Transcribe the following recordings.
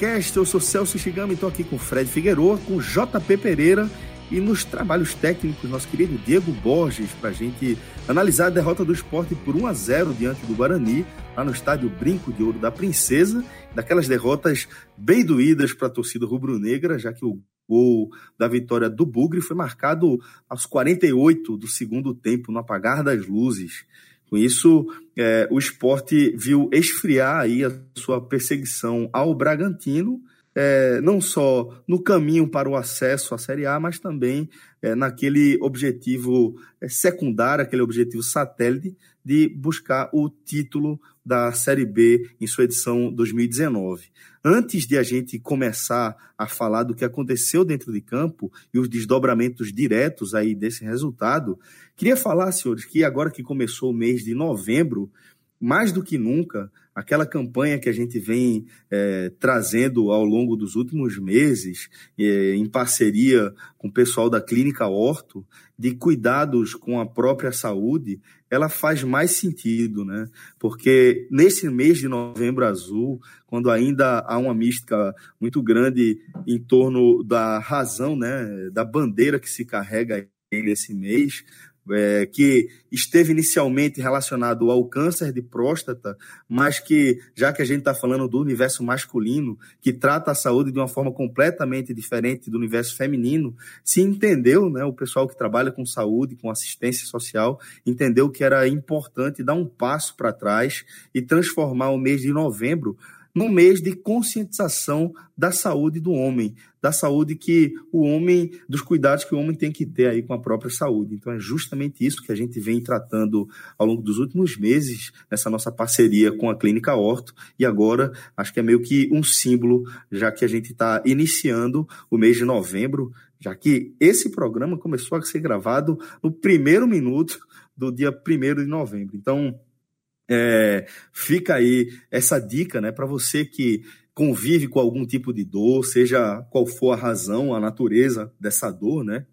Telecast, eu sou Celso Shigami, estou aqui com Fred Figueroa, com JP Pereira e nos trabalhos técnicos, nosso querido Diego Borges, para a gente analisar a derrota do esporte por 1 a 0 diante do Guarani, lá no estádio Brinco de Ouro da Princesa, daquelas derrotas bem doídas para a torcida rubro-negra, já que o gol da vitória do Bugre foi marcado aos 48 do segundo tempo, no apagar das luzes. Com isso, é, o esporte viu esfriar aí a sua perseguição ao Bragantino, é, não só no caminho para o acesso à Série A, mas também é, naquele objetivo é, secundário, aquele objetivo satélite de buscar o título da Série B em sua edição 2019. Antes de a gente começar a falar do que aconteceu dentro de campo e os desdobramentos diretos aí desse resultado, queria falar, senhores, que agora que começou o mês de novembro, mais do que nunca, aquela campanha que a gente vem é, trazendo ao longo dos últimos meses, é, em parceria com o pessoal da Clínica Horto, de cuidados com a própria saúde, ela faz mais sentido, né? Porque nesse mês de novembro azul, quando ainda há uma mística muito grande em torno da razão, né, da bandeira que se carrega nesse mês, é, que esteve inicialmente relacionado ao câncer de próstata, mas que, já que a gente está falando do universo masculino, que trata a saúde de uma forma completamente diferente do universo feminino, se entendeu, né, o pessoal que trabalha com saúde, com assistência social, entendeu que era importante dar um passo para trás e transformar o mês de novembro no mês de conscientização da saúde do homem, da saúde que o homem, dos cuidados que o homem tem que ter aí com a própria saúde. Então é justamente isso que a gente vem tratando ao longo dos últimos meses nessa nossa parceria com a Clínica Horto e agora acho que é meio que um símbolo, já que a gente está iniciando o mês de novembro, já que esse programa começou a ser gravado no primeiro minuto do dia 1 de novembro. Então, é, fica aí essa dica né, para você que convive com algum tipo de dor, seja qual for a razão, a natureza dessa dor, né?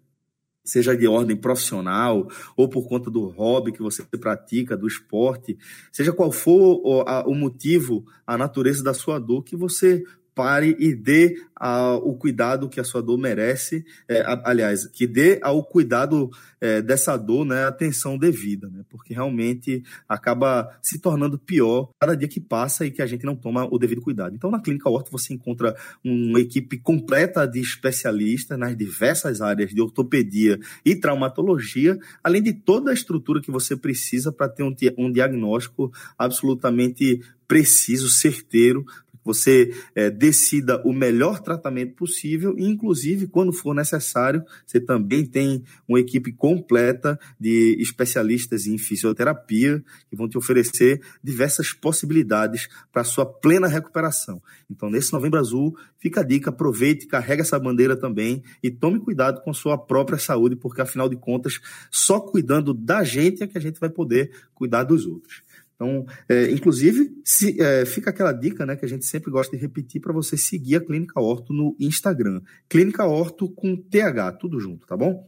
Seja de ordem profissional ou por conta do hobby que você pratica, do esporte, seja qual for o, a, o motivo, a natureza da sua dor, que você pare e dê ao cuidado que a sua dor merece, é, aliás, que dê ao cuidado é, dessa dor né, atenção devida, né, porque realmente acaba se tornando pior cada dia que passa e que a gente não toma o devido cuidado. Então, na Clínica Horto, você encontra uma equipe completa de especialistas nas diversas áreas de ortopedia e traumatologia, além de toda a estrutura que você precisa para ter um, um diagnóstico absolutamente preciso, certeiro, você é, decida o melhor tratamento possível e, inclusive, quando for necessário, você também tem uma equipe completa de especialistas em fisioterapia que vão te oferecer diversas possibilidades para sua plena recuperação. Então, nesse Novembro Azul, fica a dica, aproveite, carrega essa bandeira também e tome cuidado com a sua própria saúde, porque, afinal de contas, só cuidando da gente é que a gente vai poder cuidar dos outros. Então, é, inclusive, se, é, fica aquela dica né, que a gente sempre gosta de repetir para você seguir a Clínica Horto no Instagram. Clínica Horto com TH, tudo junto, tá bom?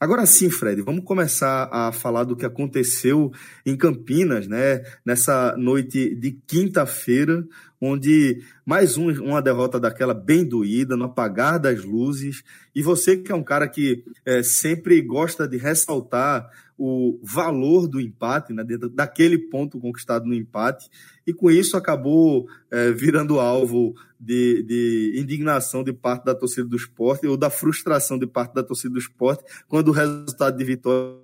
Agora sim, Fred, vamos começar a falar do que aconteceu em Campinas, né? Nessa noite de quinta-feira, onde mais um, uma derrota daquela bem doída, no apagar das luzes. E você que é um cara que é, sempre gosta de ressaltar o valor do empate, né, dentro daquele ponto conquistado no empate, e com isso acabou é, virando alvo de, de, indignação de parte da torcida do esporte ou da frustração de parte da torcida do esporte quando o resultado de vitória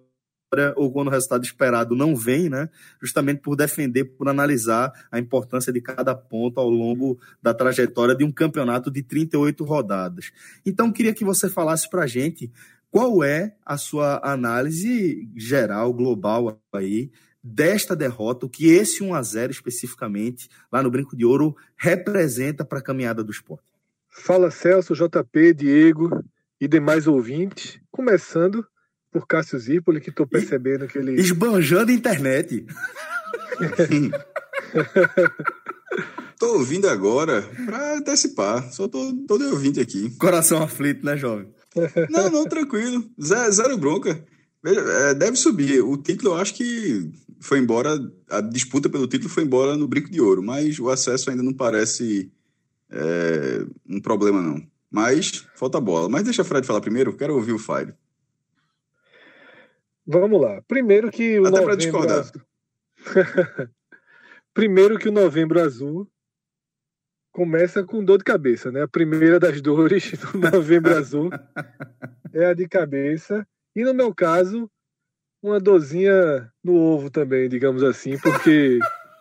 ou quando o resultado esperado não vem, né? Justamente por defender, por analisar a importância de cada ponto ao longo da trajetória de um campeonato de 38 rodadas. Então, queria que você falasse para a gente qual é a sua análise geral, global aí, desta derrota, o que esse 1 a 0 especificamente, lá no Brinco de Ouro, representa para a caminhada do esporte? Fala Celso, JP, Diego e demais ouvintes, começando por Cássio Zipoli, que estou percebendo que ele. Esbanjando a internet. tô ouvindo agora para antecipar. Só tô, tô de ouvinte aqui. Coração aflito, né, jovem? Não, não, tranquilo. Zero, zero bronca. É, deve subir. O título eu acho que foi embora, a disputa pelo título foi embora no brinco de ouro, mas o acesso ainda não parece é, um problema, não. Mas falta bola. Mas deixa o Fred falar primeiro, quero ouvir o Fire. Vamos lá. Primeiro que o Até novembro para discordar. Primeiro que o novembro azul começa com dor de cabeça, né? A primeira das dores do novembro azul é a de cabeça. E no meu caso, uma dorzinha no ovo também, digamos assim, porque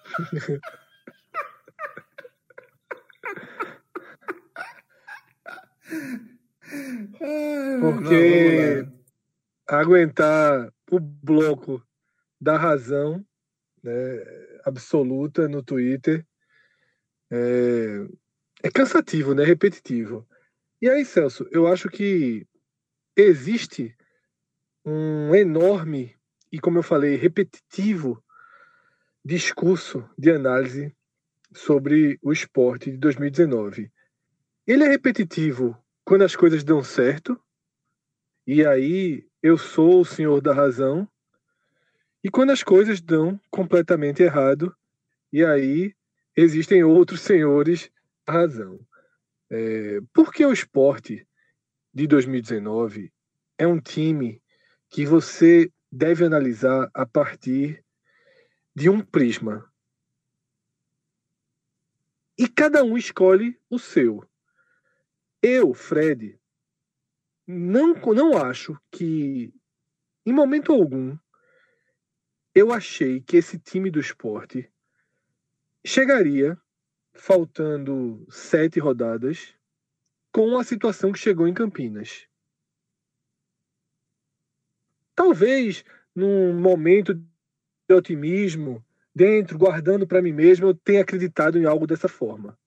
porque aguentar o bloco da razão né, absoluta no Twitter é, é cansativo, né? Repetitivo. E aí, Celso, eu acho que existe um enorme e, como eu falei, repetitivo discurso de análise sobre o esporte de 2019. Ele é repetitivo quando as coisas dão certo, e aí eu sou o senhor da razão, e quando as coisas dão completamente errado, e aí existem outros senhores da razão. É, porque o esporte de 2019 é um time que você deve analisar a partir de um prisma. E cada um escolhe o seu. Eu, Fred, não, não acho que, em momento algum, eu achei que esse time do esporte chegaria, faltando sete rodadas, com a situação que chegou em Campinas. Talvez num momento de otimismo, dentro, guardando para mim mesmo, eu tenha acreditado em algo dessa forma,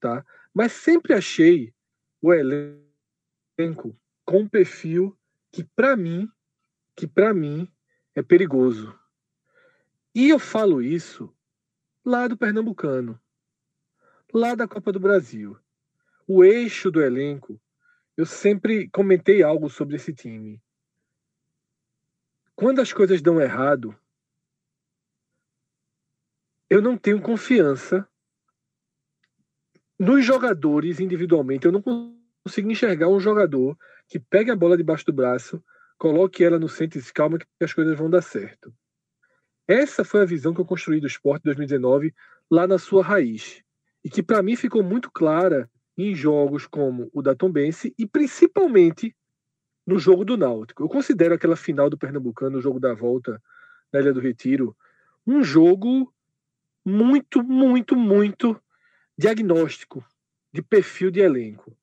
tá? Mas sempre achei o elenco com um perfil que para mim, que para mim é perigoso. E eu falo isso lá do Pernambucano, lá da Copa do Brasil. O eixo do elenco, eu sempre comentei algo sobre esse time. Quando as coisas dão errado, eu não tenho confiança nos jogadores individualmente. Eu não consigo enxergar um jogador que pegue a bola debaixo do braço, coloque ela no centro e diz, calma que as coisas vão dar certo. Essa foi a visão que eu construí do esporte 2019 lá na sua raiz. E que para mim ficou muito clara em jogos como o da Tombense e principalmente no jogo do Náutico. Eu considero aquela final do Pernambucano, o jogo da volta na Ilha do Retiro, um jogo muito, muito, muito diagnóstico de perfil de elenco.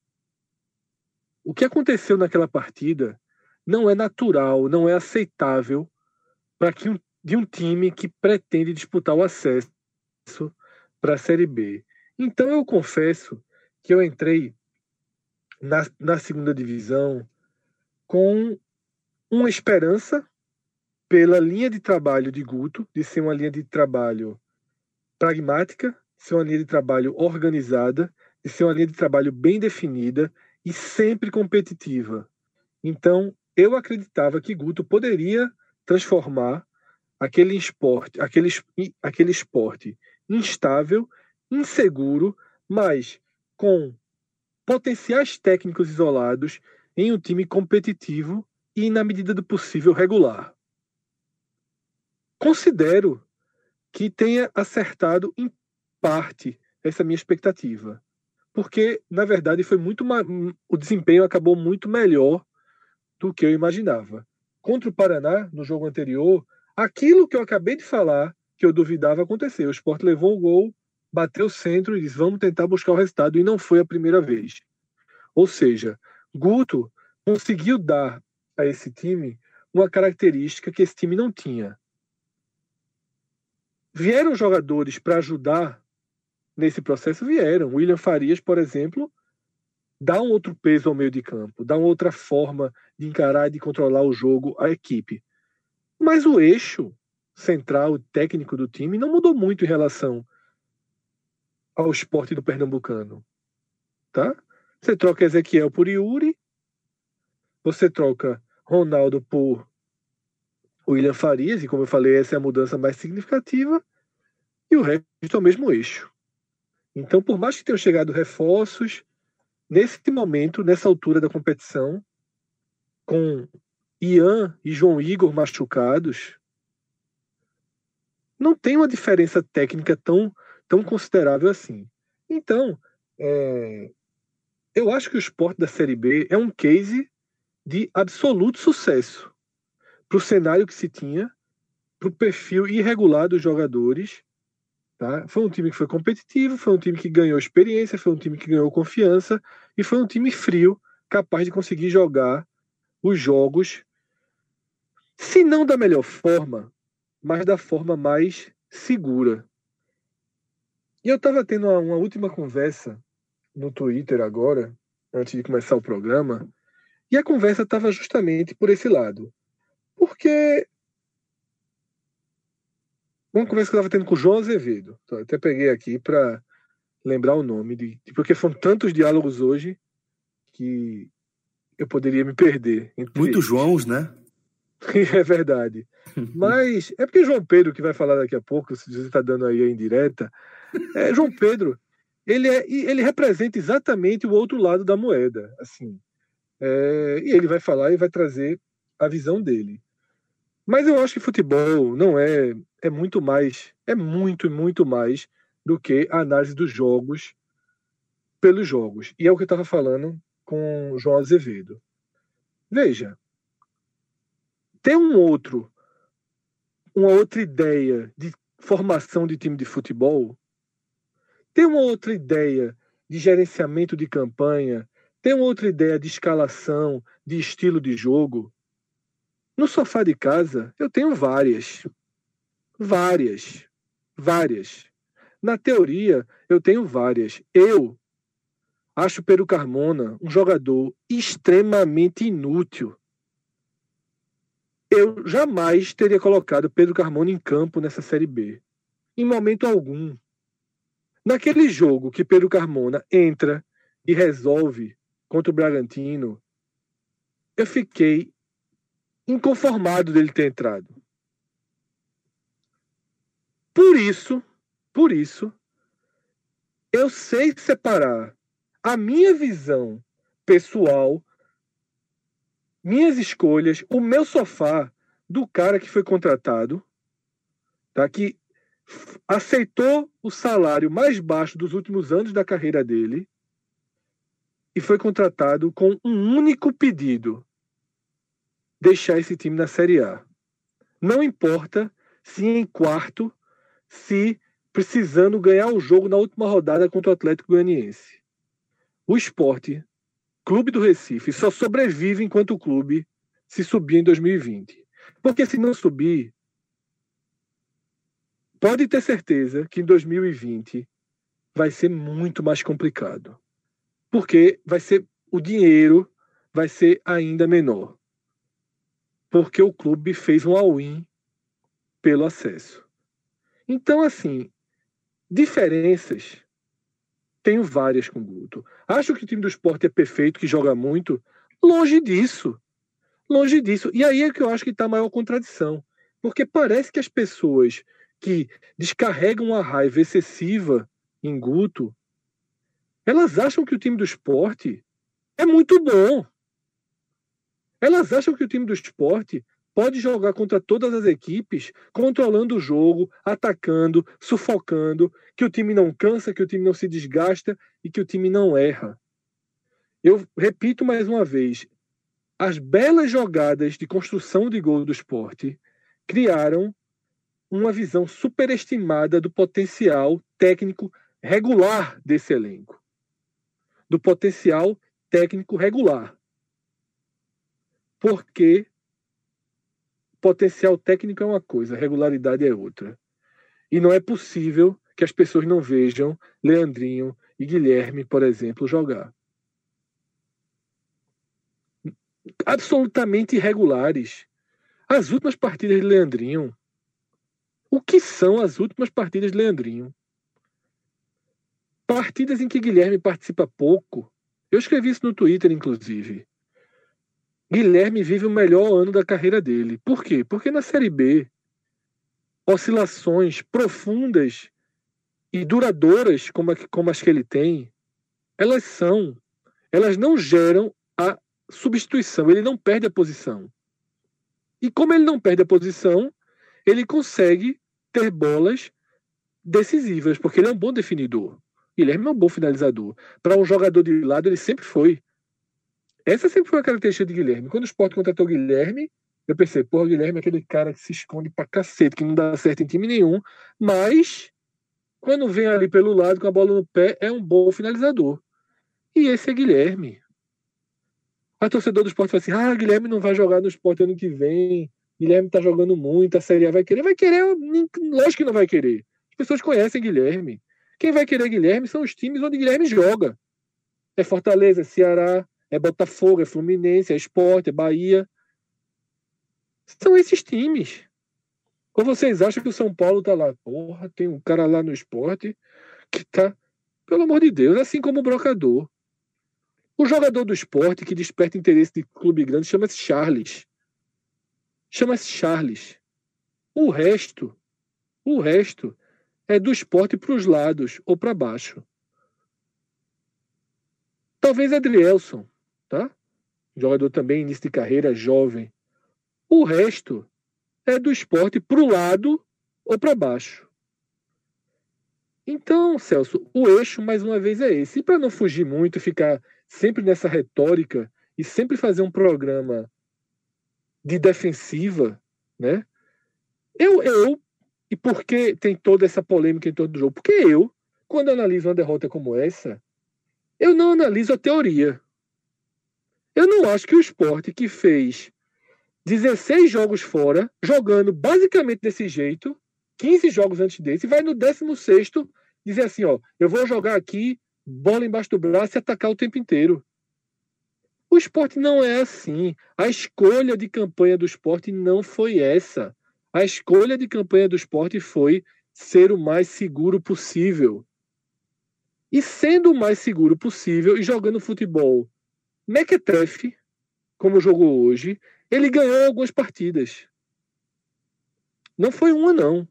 O que aconteceu naquela partida não é natural, não é aceitável para que um, de um time que pretende disputar o acesso para a Série B. Então eu confesso que eu entrei na, na segunda divisão com uma esperança pela linha de trabalho de Guto, de ser uma linha de trabalho pragmática, ser uma linha de trabalho organizada, de ser uma linha de trabalho bem definida e sempre competitiva. Então, eu acreditava que Guto poderia transformar aquele esporte, aquele, aquele esporte instável, inseguro, mas com potenciais técnicos isolados em um time competitivo e, na medida do possível, regular. Considero que tenha acertado em parte essa minha expectativa, porque, na verdade, foi muito o desempenho acabou muito melhor do que eu imaginava. Contra o Paraná, no jogo anterior, aquilo que eu acabei de falar, que eu duvidava, aconteceu. O Sport levou o gol, bateu o centro e disse: vamos tentar buscar o resultado, e não foi a primeira vez. Ou seja, Guto conseguiu dar a esse time uma característica que esse time não tinha. Vieram jogadores para ajudar nesse processo? Vieram. William Farias, por exemplo, dá um outro peso ao meio de campo, dá uma outra forma de encarar e de controlar o jogo à equipe. Mas o eixo central, técnico do time, não mudou muito em relação ao esporte do Pernambucano. Tá? Você troca Ezequiel por Yuri, você troca Ronaldo por William Farias, e como eu falei, essa é a mudança mais significativa, e o resto é o mesmo eixo. Então, por mais que tenham chegado reforços, nesse momento, nessa altura da competição, com Ian e João Igor machucados, não tem uma diferença técnica tão, tão considerável assim. Então, é, eu acho que o esporte da Série B é um case de absoluto sucesso para o cenário que se tinha, para o perfil irregular dos jogadores. Tá? Foi um time que foi competitivo, foi um time que ganhou experiência, foi um time que ganhou confiança e foi um time frio, capaz de conseguir jogar os jogos, se não da melhor forma, mas da forma mais segura. E eu estava tendo uma, uma última conversa no Twitter agora, antes de começar o programa, e a conversa estava justamente por esse lado. Porque uma conversa que eu estava tendo com o João Azevedo, então, até peguei aqui para lembrar o nome, de, porque foram tantos diálogos hoje que eu poderia me perder. Muitos Joãos, né? é verdade. Mas é porque João Pedro, que vai falar daqui a pouco, se você está dando aí a indireta, é, João Pedro, ele, é, ele representa exatamente o outro lado da moeda. assim é, E ele vai falar e vai trazer a visão dele. Mas eu acho que futebol não é é muito mais, é muito muito mais do que a análise dos jogos pelos jogos. E é o que eu estava falando com João Azevedo. Veja, tem um outro, uma outra ideia de formação de time de futebol, tem uma outra ideia de gerenciamento de campanha, tem uma outra ideia de escalação, de estilo de jogo. No sofá de casa, eu tenho várias. Várias. Várias. Na teoria, eu tenho várias. Eu acho Peru Carmona um jogador extremamente inútil eu jamais teria colocado Pedro Carmona em campo nessa Série B. Em momento algum. Naquele jogo que Pedro Carmona entra e resolve contra o Bragantino, eu fiquei inconformado dele ter entrado. Por isso, por isso, eu sei separar a minha visão pessoal minhas escolhas, o meu sofá do cara que foi contratado, tá? que aceitou o salário mais baixo dos últimos anos da carreira dele e foi contratado com um único pedido: deixar esse time na Série A. Não importa se em quarto, se precisando ganhar o jogo na última rodada contra o Atlético Goianiense. O esporte Clube do Recife só sobrevive enquanto o clube se subir em 2020. Porque se não subir, pode ter certeza que em 2020 vai ser muito mais complicado. Porque vai ser o dinheiro vai ser ainda menor. Porque o clube fez um all-in pelo acesso. Então, assim, diferenças tenho várias com o Guto. Acho que o time do esporte é perfeito, que joga muito. Longe disso. Longe disso. E aí é que eu acho que está a maior contradição. Porque parece que as pessoas que descarregam a raiva excessiva em Guto, elas acham que o time do esporte é muito bom. Elas acham que o time do esporte pode jogar contra todas as equipes, controlando o jogo, atacando, sufocando, que o time não cansa, que o time não se desgasta e que o time não erra. Eu repito mais uma vez: as belas jogadas de construção de gol do esporte criaram uma visão superestimada do potencial técnico regular desse elenco. Do potencial técnico regular. Porque potencial técnico é uma coisa, regularidade é outra. E não é possível que as pessoas não vejam Leandrinho e Guilherme, por exemplo, jogar. Absolutamente irregulares. As últimas partidas de Leandrinho. O que são as últimas partidas de Leandrinho? Partidas em que Guilherme participa pouco. Eu escrevi isso no Twitter, inclusive. Guilherme vive o melhor ano da carreira dele. Por quê? Porque na Série B, oscilações profundas e duradouras como, como as que ele tem, elas são, elas não geram a substituição, ele não perde a posição. E como ele não perde a posição, ele consegue ter bolas decisivas, porque ele é um bom definidor. Guilherme é um bom finalizador. Para um jogador de lado, ele sempre foi. Essa sempre foi a característica de Guilherme. Quando o Sport contratou Guilherme, eu pensei, porra, Guilherme é aquele cara que se esconde pra cacete, que não dá certo em time nenhum, mas quando vem ali pelo lado com a bola no pé, é um bom finalizador. E esse é Guilherme. A torcedor do esporte fala assim: ah, Guilherme não vai jogar no esporte ano que vem. Guilherme tá jogando muito, a Série A vai querer. Vai querer, lógico que não vai querer. As pessoas conhecem Guilherme. Quem vai querer Guilherme são os times onde Guilherme joga. É Fortaleza, Ceará, é Botafogo, é Fluminense, é Esporte, é Bahia. São esses times. Ou vocês acham que o São Paulo tá lá? Porra, tem um cara lá no esporte que tá. Pelo amor de Deus, assim como o brocador. O jogador do esporte que desperta interesse de clube grande chama-se Charles. Chama-se Charles. O resto, o resto é do esporte para os lados ou para baixo. Talvez Adrielson, tá? Jogador também início de carreira, jovem. O resto é do esporte para o lado ou para baixo. Então, Celso, o eixo mais uma vez é esse. E para não fugir muito, ficar sempre nessa retórica e sempre fazer um programa de defensiva, né? Eu, eu e por que tem toda essa polêmica em torno do jogo? Porque eu, quando analiso uma derrota como essa, eu não analiso a teoria. Eu não acho que o esporte que fez 16 jogos fora, jogando basicamente desse jeito, 15 jogos antes desse, vai no 16 dizer assim: ó, eu vou jogar aqui, bola embaixo do braço e atacar o tempo inteiro. O esporte não é assim. A escolha de campanha do esporte não foi essa. A escolha de campanha do esporte foi ser o mais seguro possível. E sendo o mais seguro possível e jogando futebol mequetrefe, como jogou hoje, ele ganhou algumas partidas. Não foi uma, não.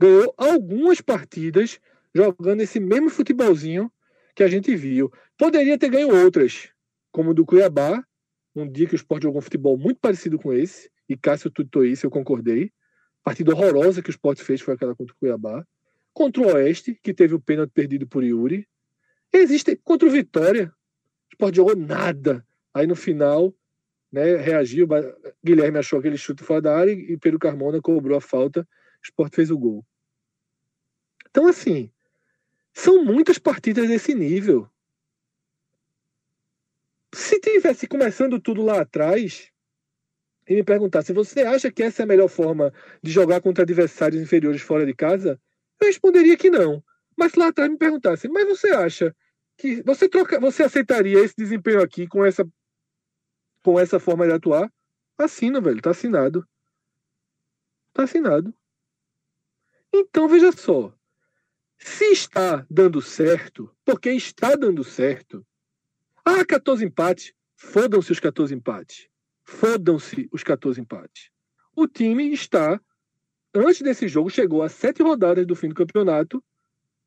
Ganhou algumas partidas jogando esse mesmo futebolzinho que a gente viu. Poderia ter ganho outras, como o do Cuiabá, um dia que o esporte jogou um futebol muito parecido com esse, e Cássio tutou isso, eu concordei. Partida horrorosa que o esporte fez foi aquela contra o Cuiabá. Contra o Oeste, que teve o pênalti perdido por Yuri. Existe contra o Vitória. O esporte jogou nada. Aí no final, né, reagiu. Guilherme achou aquele chute fora da área e Pedro Carmona cobrou a falta. O esporte fez o gol. Então, assim, são muitas partidas desse nível. Se tivesse começando tudo lá atrás, e me perguntasse: você acha que essa é a melhor forma de jogar contra adversários inferiores fora de casa? Eu responderia que não. Mas lá atrás me perguntasse: mas você acha que você troca, você aceitaria esse desempenho aqui com essa com essa forma de atuar? Assina, velho, tá assinado. Tá assinado. Então veja só. Se está dando certo, porque está dando certo. Ah, 14 empates. Fodam-se os 14 empates. Fodam-se os 14 empates. O time está, antes desse jogo, chegou a sete rodadas do fim do campeonato,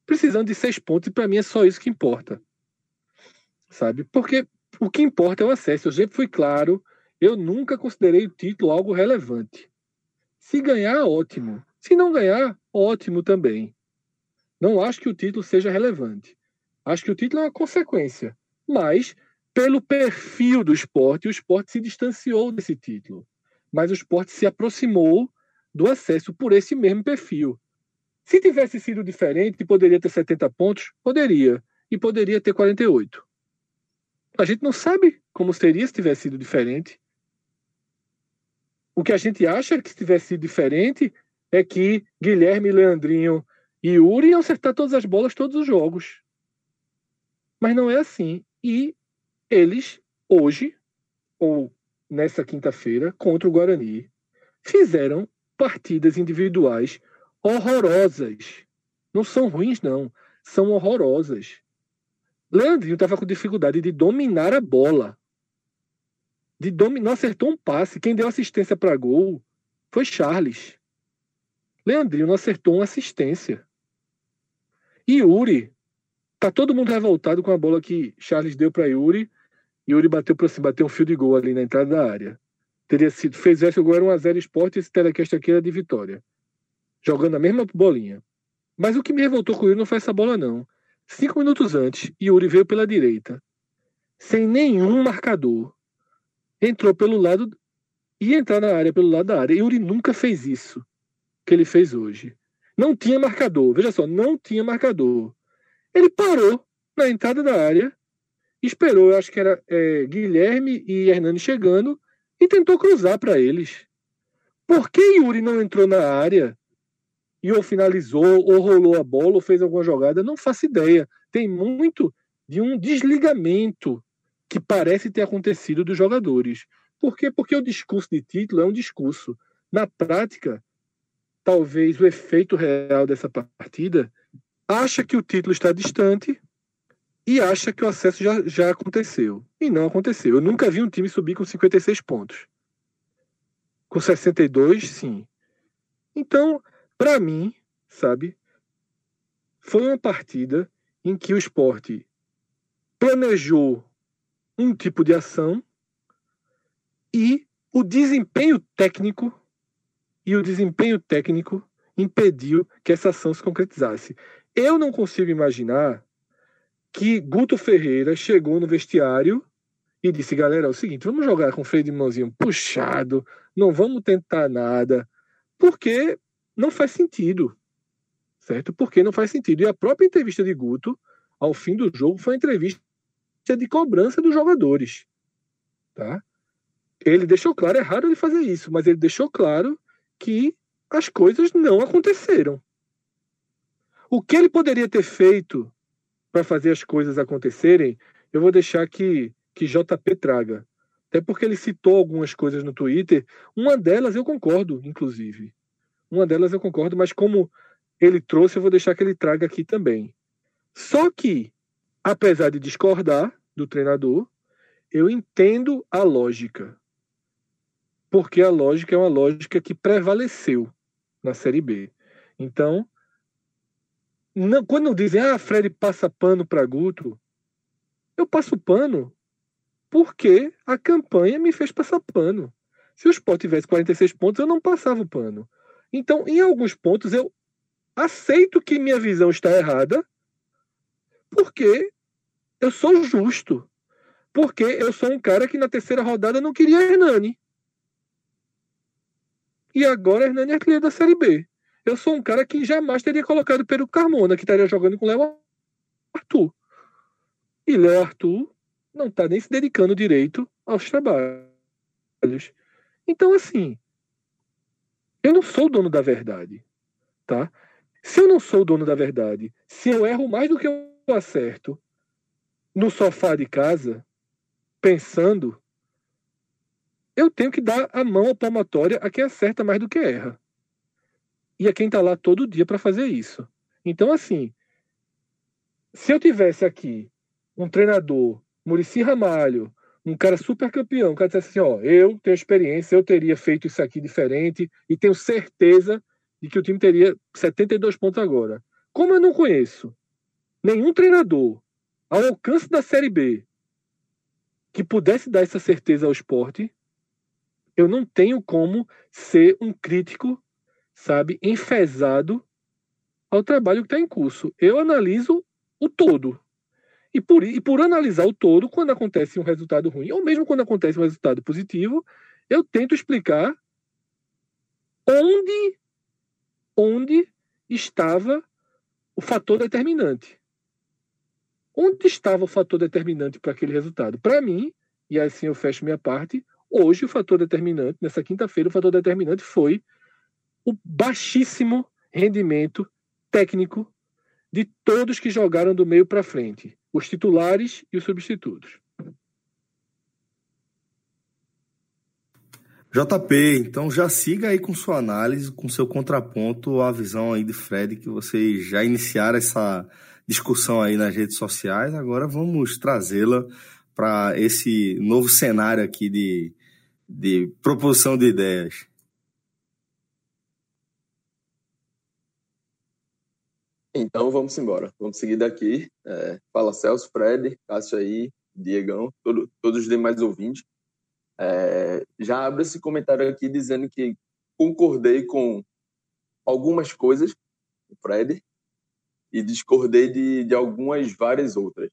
precisando de seis pontos, e para mim é só isso que importa. Sabe? Porque o que importa é o acesso. Eu sempre fui claro, eu nunca considerei o título algo relevante. Se ganhar, ótimo. Se não ganhar, ótimo também. Não acho que o título seja relevante. Acho que o título é uma consequência. Mas pelo perfil do esporte, o esporte se distanciou desse título. Mas o esporte se aproximou do acesso por esse mesmo perfil. Se tivesse sido diferente, poderia ter 70 pontos? Poderia. E poderia ter 48. A gente não sabe como seria se tivesse sido diferente. O que a gente acha que se tivesse sido diferente é que Guilherme, Leandrinho e Yuri iam acertar todas as bolas todos os jogos. Mas não é assim. E eles, hoje, ou nessa quinta-feira, contra o Guarani, fizeram partidas individuais horrorosas. Não são ruins, não. São horrorosas. Leandrinho estava com dificuldade de dominar a bola. de dominar, acertou um passe. Quem deu assistência para gol foi Charles. Leandrinho não acertou uma assistência. E Yuri, tá todo mundo revoltado com a bola que Charles deu para Yuri. Yuri bateu para cima, bateu um fio de gol ali na entrada da área. Teria sido, fez esse gol, era 1x0 esporte e esse telecast aqui era de vitória. Jogando a mesma bolinha. Mas o que me revoltou com o Yuri não foi essa bola, não. Cinco minutos antes, Yuri veio pela direita, sem nenhum marcador. Entrou pelo lado. ia entrar na área pelo lado da área. Yuri nunca fez isso que ele fez hoje. Não tinha marcador. Veja só, não tinha marcador. Ele parou na entrada da área, esperou, eu acho que era é, Guilherme e Hernani chegando, e tentou cruzar para eles. Por que Yuri não entrou na área e ou finalizou, ou rolou a bola, ou fez alguma jogada? Não faço ideia. Tem muito de um desligamento que parece ter acontecido dos jogadores. Por quê? Porque o discurso de título é um discurso. Na prática, talvez o efeito real dessa partida acha que o título está distante e acha que o acesso já, já aconteceu. E não aconteceu. Eu nunca vi um time subir com 56 pontos. Com 62, sim. Então, para mim, sabe, foi uma partida em que o esporte planejou um tipo de ação e o desempenho técnico e o desempenho técnico impediu que essa ação se concretizasse. Eu não consigo imaginar que Guto Ferreira chegou no vestiário e disse: galera, é o seguinte, vamos jogar com o freio de mãozinho puxado, não vamos tentar nada, porque não faz sentido, certo? Porque não faz sentido. E a própria entrevista de Guto, ao fim do jogo, foi uma entrevista de cobrança dos jogadores, tá? Ele deixou claro, é raro ele fazer isso, mas ele deixou claro que as coisas não aconteceram. O que ele poderia ter feito para fazer as coisas acontecerem, eu vou deixar que, que JP traga. Até porque ele citou algumas coisas no Twitter. Uma delas eu concordo, inclusive. Uma delas eu concordo, mas como ele trouxe, eu vou deixar que ele traga aqui também. Só que, apesar de discordar do treinador, eu entendo a lógica. Porque a lógica é uma lógica que prevaleceu na Série B. Então, não, quando dizem, ah, Fred passa pano para Guto, eu passo pano porque a campanha me fez passar pano. Se o Sport tivesse 46 pontos, eu não passava o pano. Então, em alguns pontos, eu aceito que minha visão está errada, porque eu sou justo. Porque eu sou um cara que na terceira rodada não queria Hernani. E agora Hernani é artilheiro da Série B eu sou um cara que jamais teria colocado Pedro Carmona, que estaria jogando com Léo Arthur. E Léo Arthur não está nem se dedicando direito aos trabalhos. Então, assim, eu não sou o dono da verdade, tá? Se eu não sou o dono da verdade, se eu erro mais do que eu acerto no sofá de casa, pensando, eu tenho que dar a mão palmatória a quem acerta mais do que erra e é quem está lá todo dia para fazer isso. Então, assim, se eu tivesse aqui um treinador, Murici Ramalho, um cara super campeão, um cara dissesse assim, ó, eu tenho experiência, eu teria feito isso aqui diferente e tenho certeza de que o time teria 72 pontos agora. Como eu não conheço nenhum treinador ao alcance da Série B que pudesse dar essa certeza ao esporte, eu não tenho como ser um crítico sabe, enfesado ao trabalho que está em curso. Eu analiso o todo. E por, e por analisar o todo, quando acontece um resultado ruim, ou mesmo quando acontece um resultado positivo, eu tento explicar onde, onde estava o fator determinante. Onde estava o fator determinante para aquele resultado? Para mim, e assim eu fecho minha parte, hoje o fator determinante, nessa quinta-feira, o fator determinante foi o baixíssimo rendimento técnico de todos que jogaram do meio para frente, os titulares e os substitutos. JP, então já siga aí com sua análise, com seu contraponto, a visão aí de Fred, que vocês já iniciaram essa discussão aí nas redes sociais, agora vamos trazê-la para esse novo cenário aqui de, de proposição de ideias? Então vamos embora, vamos seguir daqui. É, fala Celso, Fred, Cássio aí, Diegão, todo, todos os demais ouvintes. É, já abro esse comentário aqui dizendo que concordei com algumas coisas, o Fred, e discordei de, de algumas várias outras.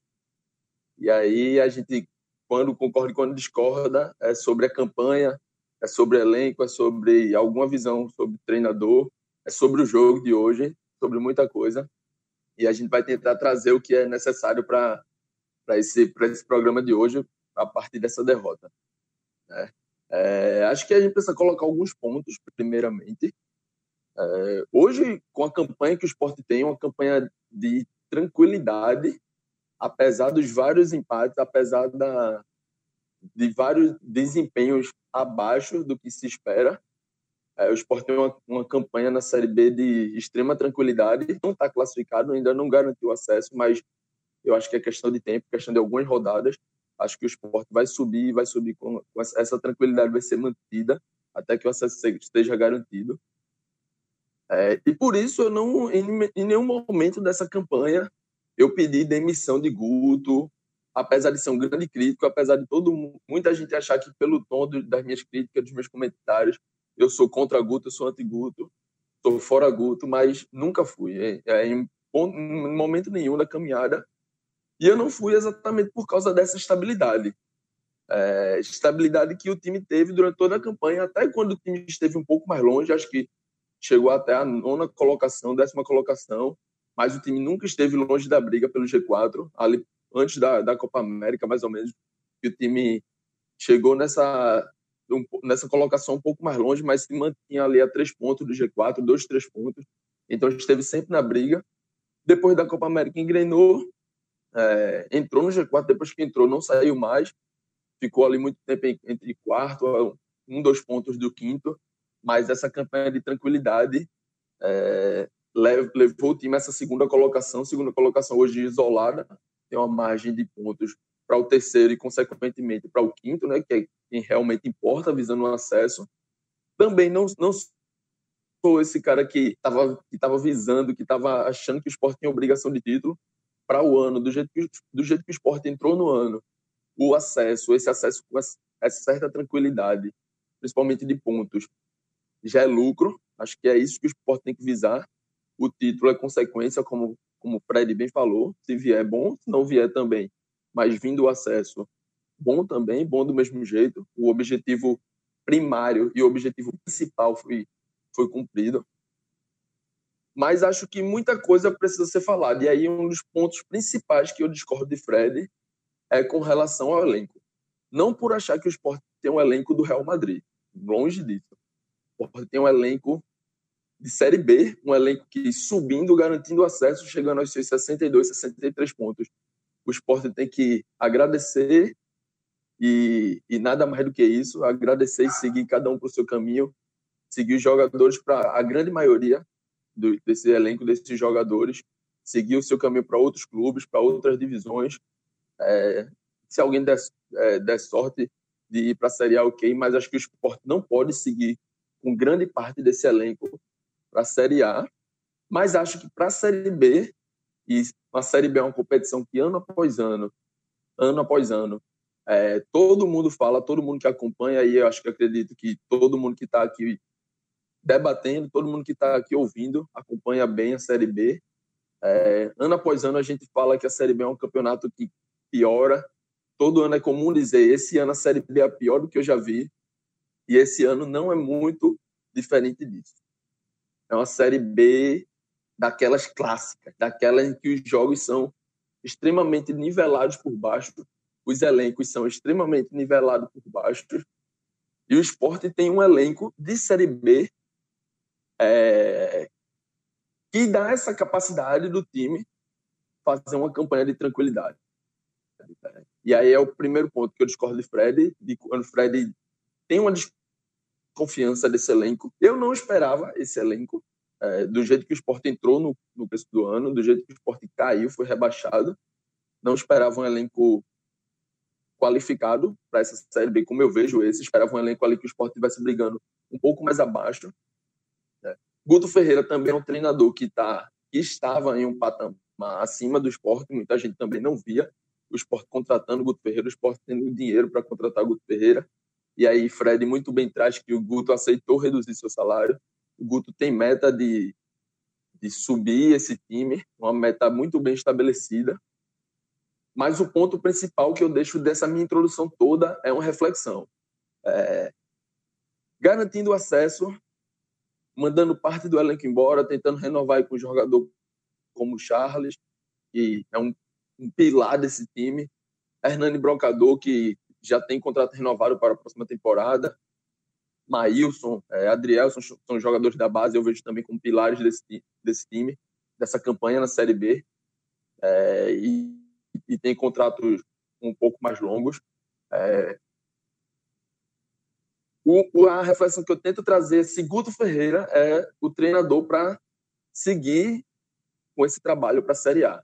E aí a gente, quando concorda e quando discorda, é sobre a campanha, é sobre elenco, é sobre alguma visão sobre treinador, é sobre o jogo de hoje, sobre muita coisa. E a gente vai tentar trazer o que é necessário para esse, esse programa de hoje, a partir dessa derrota. Né? É, acho que a gente precisa colocar alguns pontos, primeiramente. É, hoje, com a campanha que o esporte tem, uma campanha de tranquilidade, apesar dos vários empates, apesar da, de vários desempenhos abaixo do que se espera. É, o Sport tem uma, uma, campanha na Série B de extrema tranquilidade, não está classificado, ainda não garantiu acesso, mas eu acho que é questão de tempo, questão de algumas rodadas. Acho que o Sport vai subir, vai subir com, com essa tranquilidade, vai ser mantida até que o acesso esteja garantido. É, e por isso eu não, em, em nenhum momento dessa campanha, eu pedi demissão de Guto, apesar de ser um grande crítico, apesar de todo muita gente achar que pelo tom das minhas críticas, dos meus comentários, eu sou contra Guto, eu sou anti-Guto, sou fora Guto, mas nunca fui. É, é, em, em momento nenhum da caminhada. E eu não fui exatamente por causa dessa estabilidade. É, estabilidade que o time teve durante toda a campanha, até quando o time esteve um pouco mais longe, acho que chegou até a nona colocação, décima colocação, mas o time nunca esteve longe da briga pelo G4, ali antes da, da Copa América, mais ou menos, que o time chegou nessa um, nessa colocação um pouco mais longe, mas se mantinha ali a três pontos do G4, dois, três pontos. Então esteve sempre na briga. Depois da Copa América engrenou, é, entrou no G4, depois que entrou não saiu mais, ficou ali muito tempo entre quarto, um, dois pontos do quinto, mas essa campanha de tranquilidade é, levou o time a essa segunda colocação, segunda colocação hoje isolada, tem uma margem de pontos para o terceiro e, consequentemente, para o quinto, né, que é quem realmente importa, visando o acesso. Também não, não sou esse cara que estava que tava visando, que estava achando que o esporte tinha obrigação de título para o ano, do jeito, que, do jeito que o esporte entrou no ano. O acesso, esse acesso com essa certa tranquilidade, principalmente de pontos, já é lucro. Acho que é isso que o esporte tem que visar. O título é consequência, como, como o Fred bem falou. Se vier, é bom. Se não vier, também mas vindo o acesso bom também, bom do mesmo jeito. O objetivo primário e o objetivo principal foi, foi cumprido. Mas acho que muita coisa precisa ser falada. E aí, um dos pontos principais que eu discordo de Fred é com relação ao elenco. Não por achar que o esporte tem um elenco do Real Madrid. Longe disso. O esporte tem um elenco de Série B, um elenco que subindo, garantindo acesso, chegando aos seus 62, 63 pontos o esporte tem que agradecer e, e nada mais do que isso, agradecer e seguir cada um para o seu caminho, seguir os jogadores para a grande maioria do, desse elenco, desses jogadores, seguir o seu caminho para outros clubes, para outras divisões. É, se alguém der, é, der sorte de ir para a Série A, ok, mas acho que o esporte não pode seguir com grande parte desse elenco para a Série A, mas acho que para a Série B e a Série B é uma competição que ano após ano, ano após ano, é, todo mundo fala, todo mundo que acompanha, e eu acho que acredito que todo mundo que está aqui debatendo, todo mundo que está aqui ouvindo, acompanha bem a Série B. É, ano após ano a gente fala que a Série B é um campeonato que piora. Todo ano é comum dizer, esse ano a Série B é pior do que eu já vi, e esse ano não é muito diferente disso. É uma Série B daquelas clássicas, daquelas em que os jogos são extremamente nivelados por baixo, os elencos são extremamente nivelados por baixo, e o esporte tem um elenco de Série B é, que dá essa capacidade do time fazer uma campanha de tranquilidade. E aí é o primeiro ponto que eu discordo de Fred, de quando Fred tem uma desconfiança desse elenco. Eu não esperava esse elenco, é, do jeito que o esporte entrou no, no começo do ano, do jeito que o esporte caiu, foi rebaixado. Não esperava um elenco qualificado para essa Série B, como eu vejo esse. Esperava um elenco ali que o esporte estivesse brigando um pouco mais abaixo. Né? Guto Ferreira também é um treinador que, tá, que estava em um patamar acima do esporte, muita gente também não via o esporte contratando Guto Ferreira, o esporte tendo dinheiro para contratar o Guto Ferreira. E aí Fred muito bem traz que o Guto aceitou reduzir seu salário. O Guto tem meta de, de subir esse time, uma meta muito bem estabelecida. Mas o ponto principal que eu deixo dessa minha introdução toda é uma reflexão. É, garantindo acesso, mandando parte do elenco embora, tentando renovar com um jogador como o Charles, que é um, um pilar desse time. Hernani Brocador, que já tem contrato renovado para a próxima temporada. Maílson, é, Adrielson são jogadores da base, eu vejo também como pilares desse, desse time, dessa campanha na Série B. É, e e tem contratos um pouco mais longos. É... O, a reflexão que eu tento trazer, segundo Ferreira, é o treinador para seguir com esse trabalho para a Série A.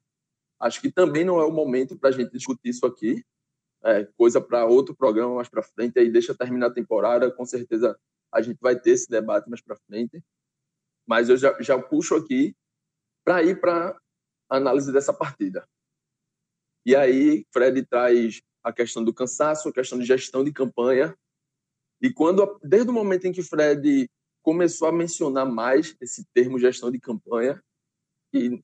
Acho que também não é o momento para a gente discutir isso aqui. É coisa para outro programa mais para frente. Aí deixa terminar a temporada. Com certeza a gente vai ter esse debate mais para frente. Mas eu já, já puxo aqui para ir para análise dessa partida. E aí, Fred traz a questão do cansaço, a questão de gestão de campanha. E quando, desde o momento em que Fred começou a mencionar mais esse termo gestão de campanha, e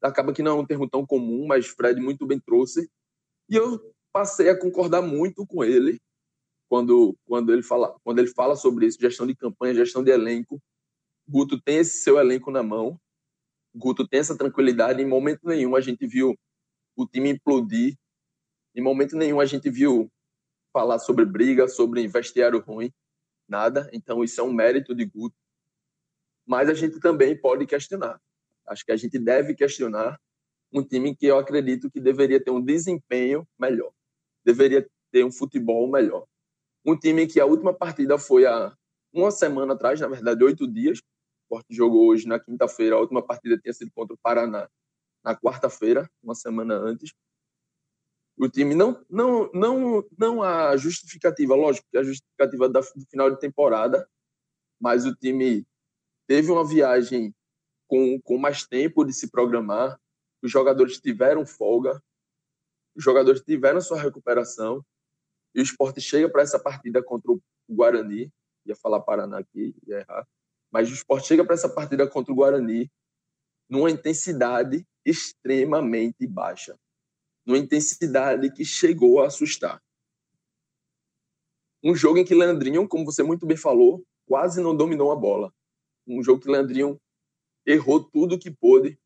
acaba que não é um termo tão comum, mas Fred muito bem trouxe, e eu passei a concordar muito com ele quando, quando, ele, fala, quando ele fala sobre isso, gestão de campanha, gestão de elenco. Guto tem esse seu elenco na mão, Guto tem essa tranquilidade, em momento nenhum a gente viu o time implodir. Em momento nenhum a gente viu falar sobre briga, sobre vestiário ruim, nada. Então isso é um mérito de Guto. Mas a gente também pode questionar. Acho que a gente deve questionar um time que eu acredito que deveria ter um desempenho melhor, deveria ter um futebol melhor. Um time que a última partida foi há uma semana atrás, na verdade, oito dias. O Sport jogou hoje na quinta-feira, a última partida tinha sido contra o Paraná na quarta-feira, uma semana antes. O time não, não, não, não a justificativa, lógico que a justificativa do final de temporada, mas o time teve uma viagem com, com mais tempo de se programar, os jogadores tiveram folga, os jogadores tiveram sua recuperação, e o esporte chega para essa partida contra o Guarani, ia falar Paraná aqui, ia errar, mas o esporte chega para essa partida contra o Guarani numa intensidade extremamente baixa, numa intensidade que chegou a assustar. Um jogo em que Leandrinho, como você muito bem falou, quase não dominou a bola. Um jogo que Leandrinho errou tudo que pôde.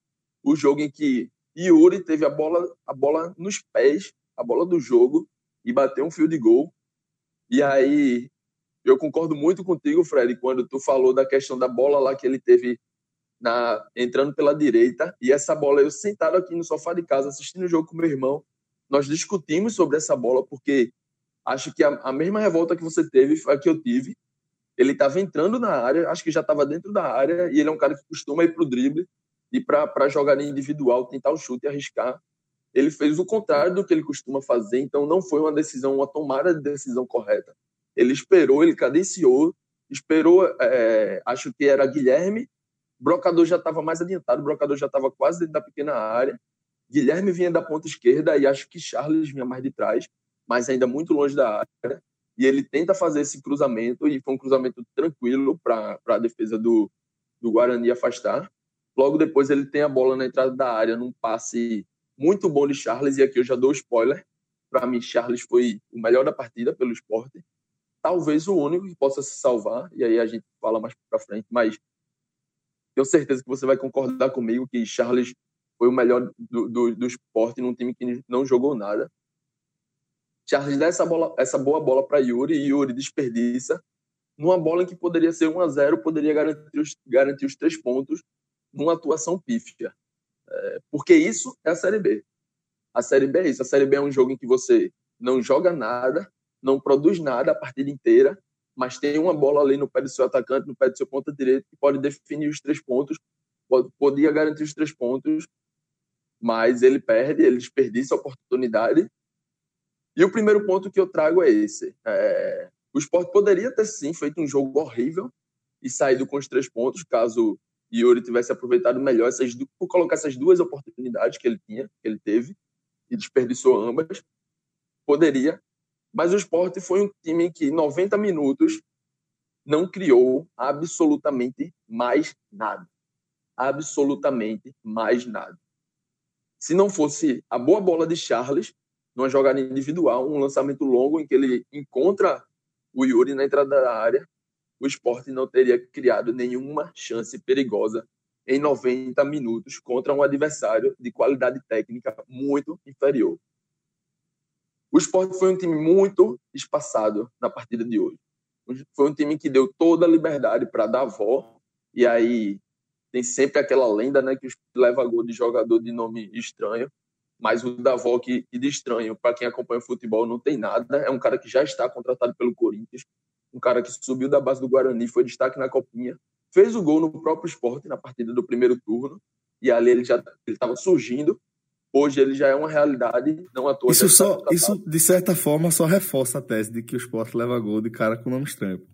O jogo em que Yuri teve a bola, a bola nos pés, a bola do jogo, e bateu um fio de gol. E aí, eu concordo muito contigo, Fred, quando tu falou da questão da bola lá que ele teve na, entrando pela direita, e essa bola, eu sentado aqui no sofá de casa, assistindo o jogo com meu irmão, nós discutimos sobre essa bola, porque acho que a, a mesma revolta que você teve foi a que eu tive. Ele estava entrando na área, acho que já estava dentro da área, e ele é um cara que costuma ir para o drible e para jogar individual, tentar o chute e arriscar. Ele fez o contrário do que ele costuma fazer, então não foi uma decisão, uma tomada de decisão correta. Ele esperou, ele cadenciou, esperou, é, acho que era Guilherme Brocador já estava mais adiantado, Brocador já estava quase dentro da pequena área. Guilherme vinha da ponta esquerda e acho que Charles vinha mais de trás, mas ainda muito longe da área. E ele tenta fazer esse cruzamento e foi um cruzamento tranquilo para a defesa do, do Guarani afastar. Logo depois ele tem a bola na entrada da área num passe muito bom de Charles e aqui eu já dou spoiler. Para mim, Charles foi o melhor da partida pelo esporte. Talvez o único que possa se salvar, e aí a gente fala mais para frente, mas tenho certeza que você vai concordar comigo que Charles foi o melhor do, do, do esporte num time que não jogou nada. Charles dá essa, bola, essa boa bola para Yuri e Yuri desperdiça numa bola que poderia ser 1 a 0 poderia garantir os, garantir os três pontos numa atuação pífia. É, porque isso é a Série B. A Série B é isso. A Série B é um jogo em que você não joga nada, não produz nada a partida inteira, mas tem uma bola ali no pé do seu atacante, no pé do seu ponta direito, que pode definir os três pontos, pode, podia garantir os três pontos, mas ele perde, ele desperdiça a oportunidade E o primeiro ponto que eu trago é esse. É, o esporte poderia ter sim feito um jogo horrível e saído com os três pontos, caso Yuri tivesse aproveitado melhor essas, por colocar essas duas oportunidades que ele tinha, que ele teve, e desperdiçou ambas. Poderia. Mas o esporte foi um time que, em 90 minutos, não criou absolutamente mais nada. Absolutamente mais nada. Se não fosse a boa bola de Charles, numa jogada individual, um lançamento longo em que ele encontra o Yuri na entrada da área, o esporte não teria criado nenhuma chance perigosa em 90 minutos contra um adversário de qualidade técnica muito inferior. O esporte foi um time muito espaçado na partida de hoje. Foi um time que deu toda a liberdade para dar avó, e aí tem sempre aquela lenda né, que leva gol de jogador de nome estranho, mas o Davó que, de estranho, para quem acompanha o futebol, não tem nada. É um cara que já está contratado pelo Corinthians, um cara que subiu da base do Guarani, foi destaque na Copinha, fez o gol no próprio esporte na partida do primeiro turno, e ali ele já estava surgindo. Hoje ele já é uma realidade, não à toa. Isso, só, isso de certa forma, só reforça a tese de que o esporte leva gol de cara com nome estranho.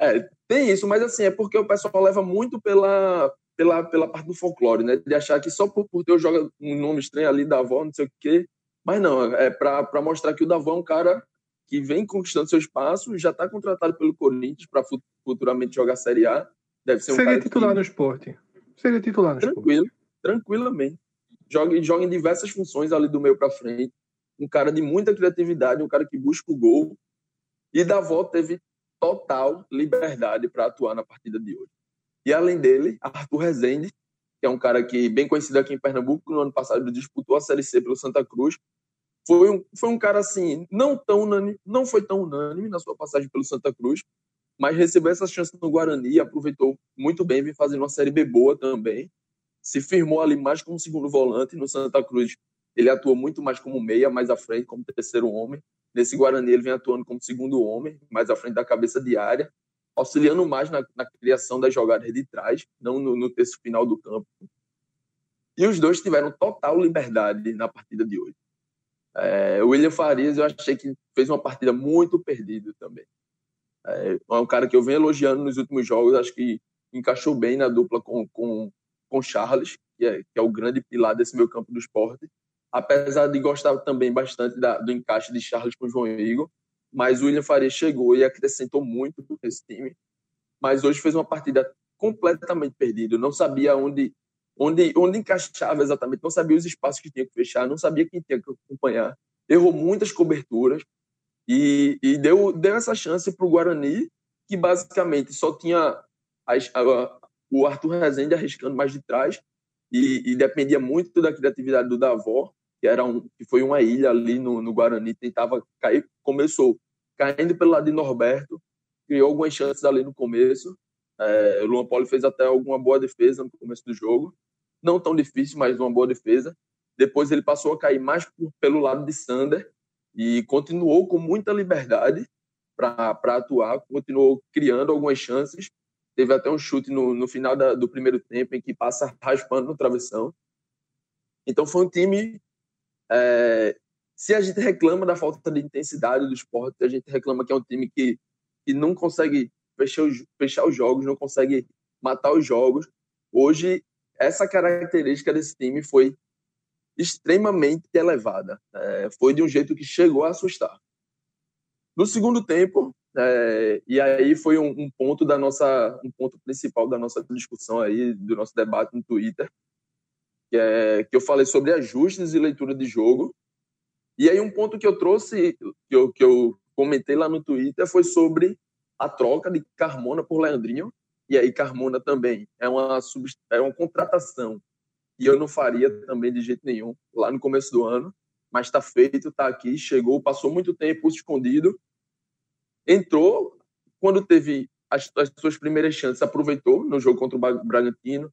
É, tem isso, mas assim, é porque o pessoal leva muito pela, pela, pela parte do folclore, né? De achar que só por, por ter joga um nome estranho ali, Davó, não sei o quê. Mas não, é para mostrar que o Davó é um cara que vem conquistando seu espaço, já está contratado pelo Corinthians para futuramente jogar Série A. Deve ser um Seria titular que... no esporte. Seria titular no Tranquilo, esporte. tranquilamente. Joga, joga em diversas funções ali do meio para frente. Um cara de muita criatividade, um cara que busca o gol. E Davó teve total liberdade para atuar na partida de hoje. E além dele, Arthur Rezende, que é um cara que bem conhecido aqui em Pernambuco, no ano passado disputou a Série C pelo Santa Cruz, foi um, foi um cara assim, não tão unânime, não foi tão unânime na sua passagem pelo Santa Cruz, mas recebeu essa chance no Guarani, aproveitou muito bem, vem fazendo uma série B boa também. Se firmou ali mais como segundo volante no Santa Cruz. Ele atua muito mais como meia, mais à frente, como terceiro homem. Nesse Guarani ele vem atuando como segundo homem, mais à frente da cabeça de área, auxiliando mais na, na criação das jogadas de trás, não no, no terço final do campo. E os dois tiveram total liberdade na partida de hoje. É, o William Farias, eu achei que fez uma partida muito perdida também. É, é um cara que eu venho elogiando nos últimos jogos, acho que encaixou bem na dupla com, com, com Charles, que é, que é o grande pilar desse meu campo do esporte. Apesar de gostar também bastante da, do encaixe de Charles com o João Igor, mas o William Farias chegou e acrescentou muito nesse time. Mas hoje fez uma partida completamente perdida, não sabia onde onde, onde encaixava exatamente, não sabia os espaços que tinha que fechar, não sabia quem tinha que acompanhar, errou muitas coberturas e, e deu, deu essa chance para o Guarani, que basicamente só tinha a, a, o Arthur Rezende arriscando mais de trás e, e, dependia muito da criatividade do Davó, que, era um, que foi uma ilha ali no, no Guarani, tentava cair, começou caindo pelo lado de Norberto, criou algumas chances ali no começo, é, o Luan Poli fez até alguma boa defesa no começo do jogo. Não tão difícil, mas uma boa defesa. Depois ele passou a cair mais por, pelo lado de Sander e continuou com muita liberdade para atuar, continuou criando algumas chances. Teve até um chute no, no final da, do primeiro tempo em que passa raspando no travessão. Então foi um time. É, se a gente reclama da falta de intensidade do esporte, a gente reclama que é um time que, que não consegue fechar os, fechar os jogos, não consegue matar os jogos. Hoje, essa característica desse time foi extremamente elevada. É, foi de um jeito que chegou a assustar. No segundo tempo, é, e aí foi um, um, ponto da nossa, um ponto principal da nossa discussão aí, do nosso debate no Twitter, que, é, que eu falei sobre ajustes e leitura de jogo. E aí um ponto que eu trouxe, que eu, que eu comentei lá no Twitter, foi sobre a troca de Carmona por Leandrinho. E aí Carmona também é uma, é uma contratação e eu não faria também de jeito nenhum lá no começo do ano. Mas está feito, está aqui, chegou, passou muito tempo escondido, entrou quando teve as, as suas primeiras chances, aproveitou no jogo contra o Bragantino,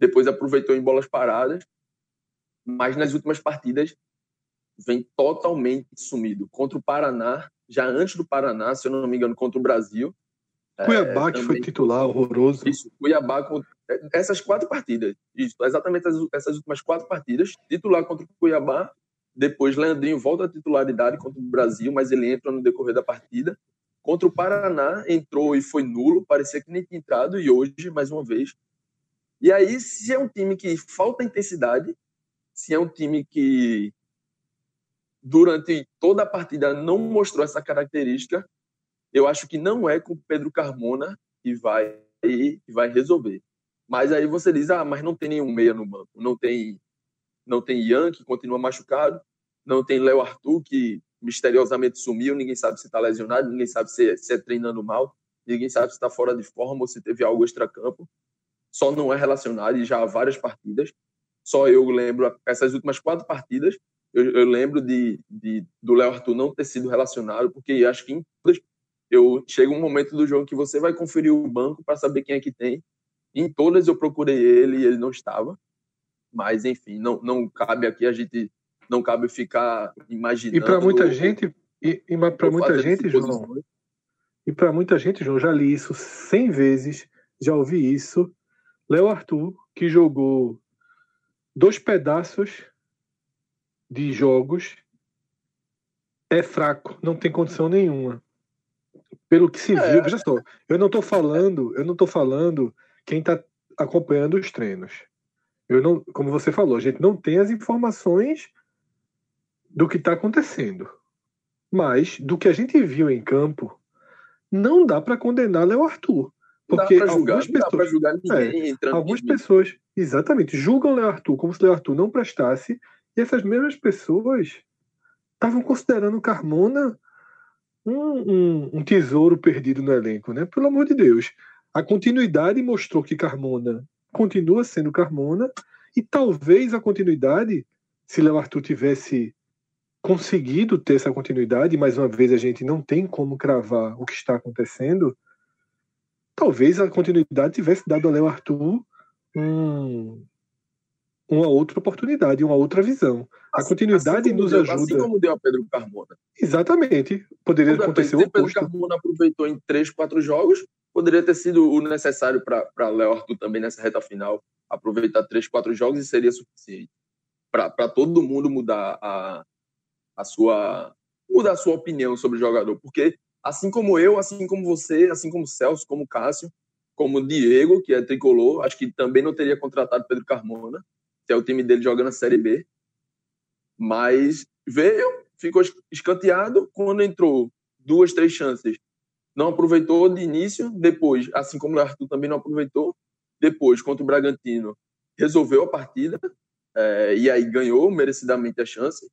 depois aproveitou em bolas paradas, mas nas últimas partidas vem totalmente sumido. Contra o Paraná, já antes do Paraná, se eu não me engano, contra o Brasil. Cuiabá, é, que foi titular, horroroso. Isso, Cuiabá, essas quatro partidas, isso, exatamente essas últimas quatro partidas, titular contra o Cuiabá, Depois, Leandrinho volta à titularidade contra o Brasil, mas ele entra no decorrer da partida. Contra o Paraná, entrou e foi nulo, parecia que nem tinha entrado, e hoje, mais uma vez. E aí, se é um time que falta intensidade, se é um time que durante toda a partida não mostrou essa característica, eu acho que não é com Pedro Carmona que vai, que vai resolver. Mas aí você diz, ah, mas não tem nenhum meia no banco, não tem não tem Ian, que continua machucado, não tem Léo Arthur, que misteriosamente sumiu, ninguém sabe se está lesionado, ninguém sabe se, se é treinando mal, ninguém sabe se está fora de forma ou se teve algo extra-campo. Só não é relacionado e já há várias partidas. Só eu lembro, essas últimas quatro partidas, eu, eu lembro de, de, do Léo Arthur não ter sido relacionado, porque acho que em todas, eu chega um momento do jogo que você vai conferir o banco para saber quem é que tem. Em todas eu procurei ele e ele não estava. Mas, enfim, não, não cabe aqui a gente não cabe ficar imaginando. E para muita gente, e, e para muita gente, João, e para muita gente, João, já li isso cem vezes, já ouvi isso. Léo Arthur, que jogou dois pedaços de jogos, é fraco, não tem condição nenhuma. Pelo que se é. viu, veja só, eu não estou falando, eu não estou falando quem está acompanhando os treinos. Eu não, como você falou, a gente não tem as informações do que está acontecendo. Mas, do que a gente viu em campo, não dá para condenar Léo Arthur. Porque julgar, algumas pessoas, julgar ninguém é, algumas pessoas, exatamente, julgam Léo Arthur como se Léo Arthur não prestasse, e essas mesmas pessoas estavam considerando Carmona um, um, um, tesouro perdido no elenco, né? Pelo amor de Deus. A continuidade mostrou que Carmona continua sendo Carmona, e talvez a continuidade, se Léo Arthur tivesse conseguido ter essa continuidade, mais uma vez a gente não tem como cravar o que está acontecendo, talvez a continuidade tivesse dado a Léo Arthur um, uma outra oportunidade, uma outra visão. Assim, a continuidade assim nos deu, ajuda. Assim como deu a Pedro Carmona. Exatamente. Poderia Quando acontecer o Pedro Carmona aproveitou em três, quatro jogos, poderia ter sido o necessário para Léo Arthur também nessa reta final aproveitar três, quatro jogos e seria suficiente para todo mundo mudar a, a sua mudar a sua opinião sobre o jogador, porque assim como eu, assim como você, assim como Celso, como Cássio, como Diego, que é tricolor, acho que também não teria contratado Pedro Carmona, que é o time dele jogando a Série B. Mas veio, ficou escanteado, quando entrou duas, três chances, não aproveitou de início, depois, assim como o Arthur também não aproveitou, depois, contra o Bragantino, resolveu a partida, é, e aí ganhou merecidamente a chance,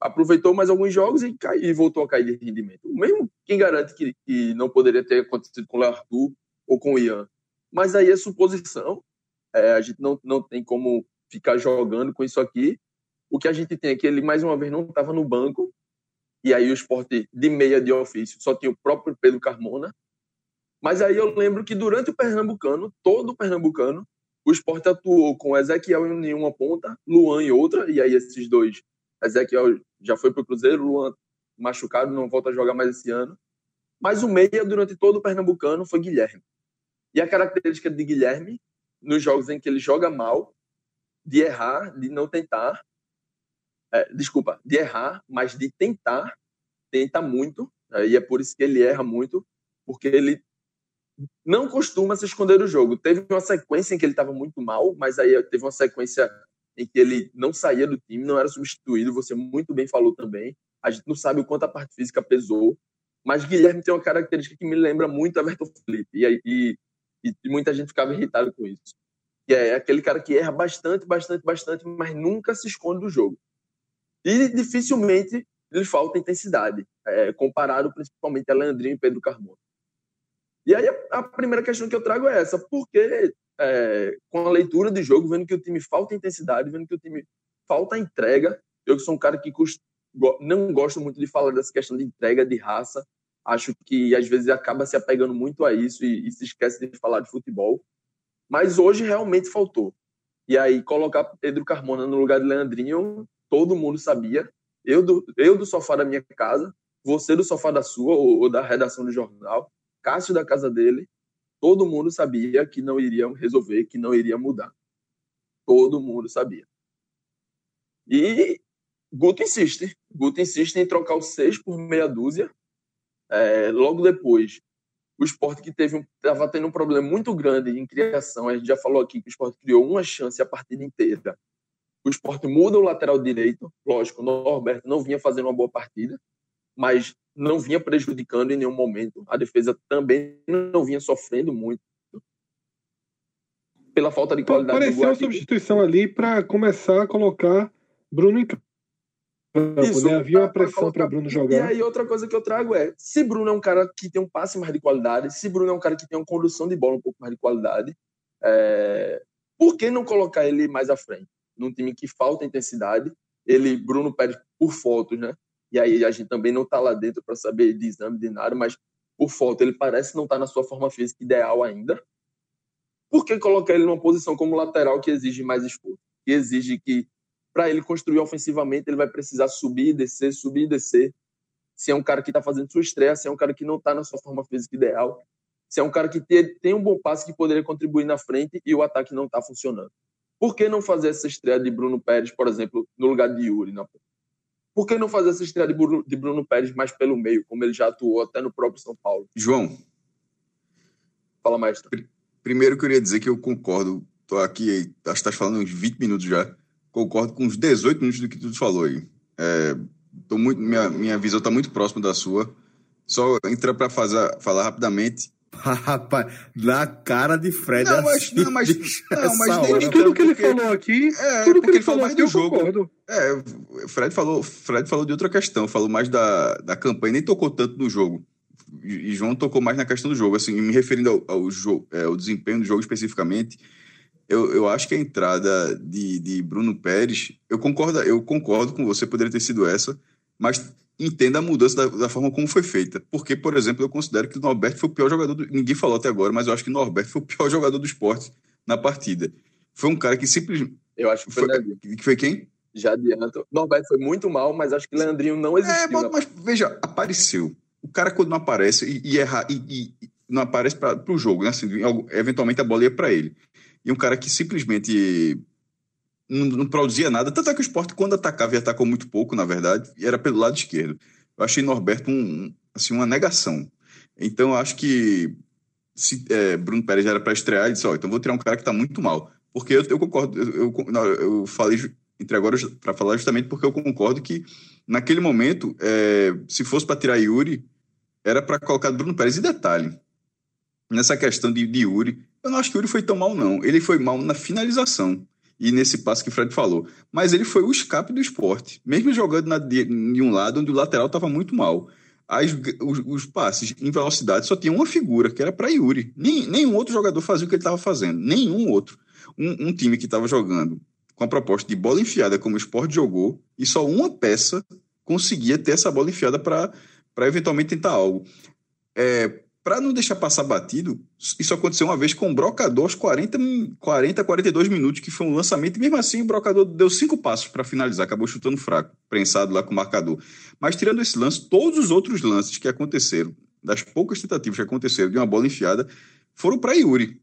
aproveitou mais alguns jogos e, cai, e voltou a cair de rendimento. Mesmo quem garante que, que não poderia ter acontecido com o Arthur ou com o Ian. Mas aí é suposição, é, a gente não, não tem como ficar jogando com isso aqui. O que a gente tem é que ele, mais uma vez, não estava no banco, e aí o esporte de meia de ofício só tinha o próprio Pedro Carmona. Mas aí eu lembro que durante o Pernambucano, todo o Pernambucano, o esporte atuou com Ezequiel em uma ponta, Luan em outra, e aí esses dois, Ezequiel já foi para o Cruzeiro, Luan machucado, não volta a jogar mais esse ano. Mas o meia, durante todo o Pernambucano, foi Guilherme. E a característica de Guilherme, nos jogos em que ele joga mal, de errar, de não tentar, é, desculpa, de errar, mas de tentar, tenta muito, é, e é por isso que ele erra muito, porque ele não costuma se esconder do jogo. Teve uma sequência em que ele estava muito mal, mas aí teve uma sequência em que ele não saía do time, não era substituído, você muito bem falou também. A gente não sabe o quanto a parte física pesou, mas Guilherme tem uma característica que me lembra muito a Everton Felipe, e, e, e muita gente ficava irritada com isso. Que é aquele cara que erra bastante, bastante, bastante, mas nunca se esconde do jogo. E dificilmente lhe falta intensidade, é, comparado principalmente a Leandrinho e Pedro Carmona. E aí a primeira questão que eu trago é essa: por que, é, com a leitura de jogo, vendo que o time falta intensidade, vendo que o time falta entrega, eu que sou um cara que não gosto muito de falar dessa questão de entrega, de raça, acho que às vezes acaba se apegando muito a isso e, e se esquece de falar de futebol. Mas hoje realmente faltou. E aí colocar Pedro Carmona no lugar de Leandrinho, todo mundo sabia. Eu do, eu do sofá da minha casa, você do sofá da sua ou, ou da redação do jornal, Cássio da casa dele, todo mundo sabia que não iria resolver, que não iria mudar. Todo mundo sabia. E Guto insiste. Guto insiste em trocar o 6 por meia dúzia. É, logo depois, o esporte que teve estava tendo um problema muito grande em criação. A gente já falou aqui que o esporte criou uma chance a partida inteira. O esporte muda o lateral direito. Lógico, o Norberto não vinha fazendo uma boa partida, mas não vinha prejudicando em nenhum momento. A defesa também não vinha sofrendo muito pela falta de qualidade. Pareceu uma substituição ali para começar a colocar Bruno em campo. Isso, né? Havia uma pressão para Bruno jogar. E aí, outra coisa que eu trago é: se Bruno é um cara que tem um passe mais de qualidade, se Bruno é um cara que tem uma condução de bola um pouco mais de qualidade, é... por que não colocar ele mais à frente? Num time que falta intensidade, ele, Bruno Pérez, por fotos, né? E aí a gente também não está lá dentro para saber de exame de nada, mas por foto ele parece não estar tá na sua forma física ideal ainda. Por que colocar ele numa posição como lateral que exige mais esforço? Que exige que, para ele construir ofensivamente, ele vai precisar subir e descer, subir e descer. Se é um cara que está fazendo sua estreia, se é um cara que não está na sua forma física ideal, se é um cara que tem um bom passe que poderia contribuir na frente e o ataque não está funcionando. Por que não fazer essa estreia de Bruno Pérez, por exemplo, no lugar de Yuri? Na... Por que não fazer essa estreia de Bruno, de Bruno Pérez mais pelo meio, como ele já atuou até no próprio São Paulo? João. Fala, mestre. Primeiro, eu queria dizer que eu concordo. Estou aqui, acho que estás falando uns 20 minutos já. Concordo com uns 18 minutos do que tu falou aí. É, tô muito, minha, minha visão está muito próxima da sua. Só entrar para falar rapidamente. Rapaz, na cara de Fred. Não, mas, assim, não, mas, não, mas nem, tudo então, que ele falou aqui. É, tudo que ele, ele falou mais do jogo. Concordo. É, Fred falou, Fred falou de outra questão, falou mais da, da campanha, nem tocou tanto no jogo e João tocou mais na questão do jogo, assim, me referindo ao, ao, jogo, é, ao desempenho do jogo especificamente, eu, eu acho que a entrada de, de Bruno Pérez, eu concordo, eu concordo com você, poderia ter sido essa, mas entenda a mudança da, da, forma como foi feita. Porque, por exemplo, eu considero que o Norberto foi o pior jogador, do, ninguém falou até agora, mas eu acho que o Norberto foi o pior jogador do esporte na partida. Foi um cara que simplesmente... Eu acho que foi, foi Que foi quem? Já adianto. Norberto foi muito mal, mas acho que Leandrinho não existiu. É, mas veja, apareceu o cara quando não aparece e, e, erra, e, e não aparece para o jogo, né? Assim, eventualmente a bola ia para ele. E um cara que simplesmente não, não, produzia nada, tanto é que o esporte, quando atacava, atacou muito pouco, na verdade, e era pelo lado esquerdo. Eu achei Norberto um, assim, uma negação. Então, eu acho que se é, Bruno Pérez era para estrear, ele disse: Ó, então vou tirar um cara que está muito mal. Porque eu, eu concordo, eu, eu, eu falei entre agora para falar justamente porque eu concordo que naquele momento, é, se fosse para tirar Yuri, era para colocar Bruno Pérez. E detalhe, nessa questão de, de Yuri, eu não acho que Yuri foi tão mal, não. Ele foi mal na finalização e nesse passe que o Fred falou. Mas ele foi o escape do esporte, mesmo jogando na, de, de um lado onde o lateral estava muito mal. As, os, os, passes em velocidade só tinha uma figura, que era para Yuri. Nem, nenhum outro jogador fazia o que ele estava fazendo. Nenhum outro. Um, um time que estava jogando com a proposta de bola enfiada, como o esporte jogou, e só uma peça conseguia ter essa bola enfiada para eventualmente tentar algo. É, para não deixar passar batido, isso aconteceu uma vez com o Brocador aos 40, 40 42 minutos, que foi um lançamento, e mesmo assim o Brocador deu cinco passos para finalizar, acabou chutando fraco, prensado lá com o marcador. Mas tirando esse lance, todos os outros lances que aconteceram, das poucas tentativas que aconteceram de uma bola enfiada, foram para Yuri.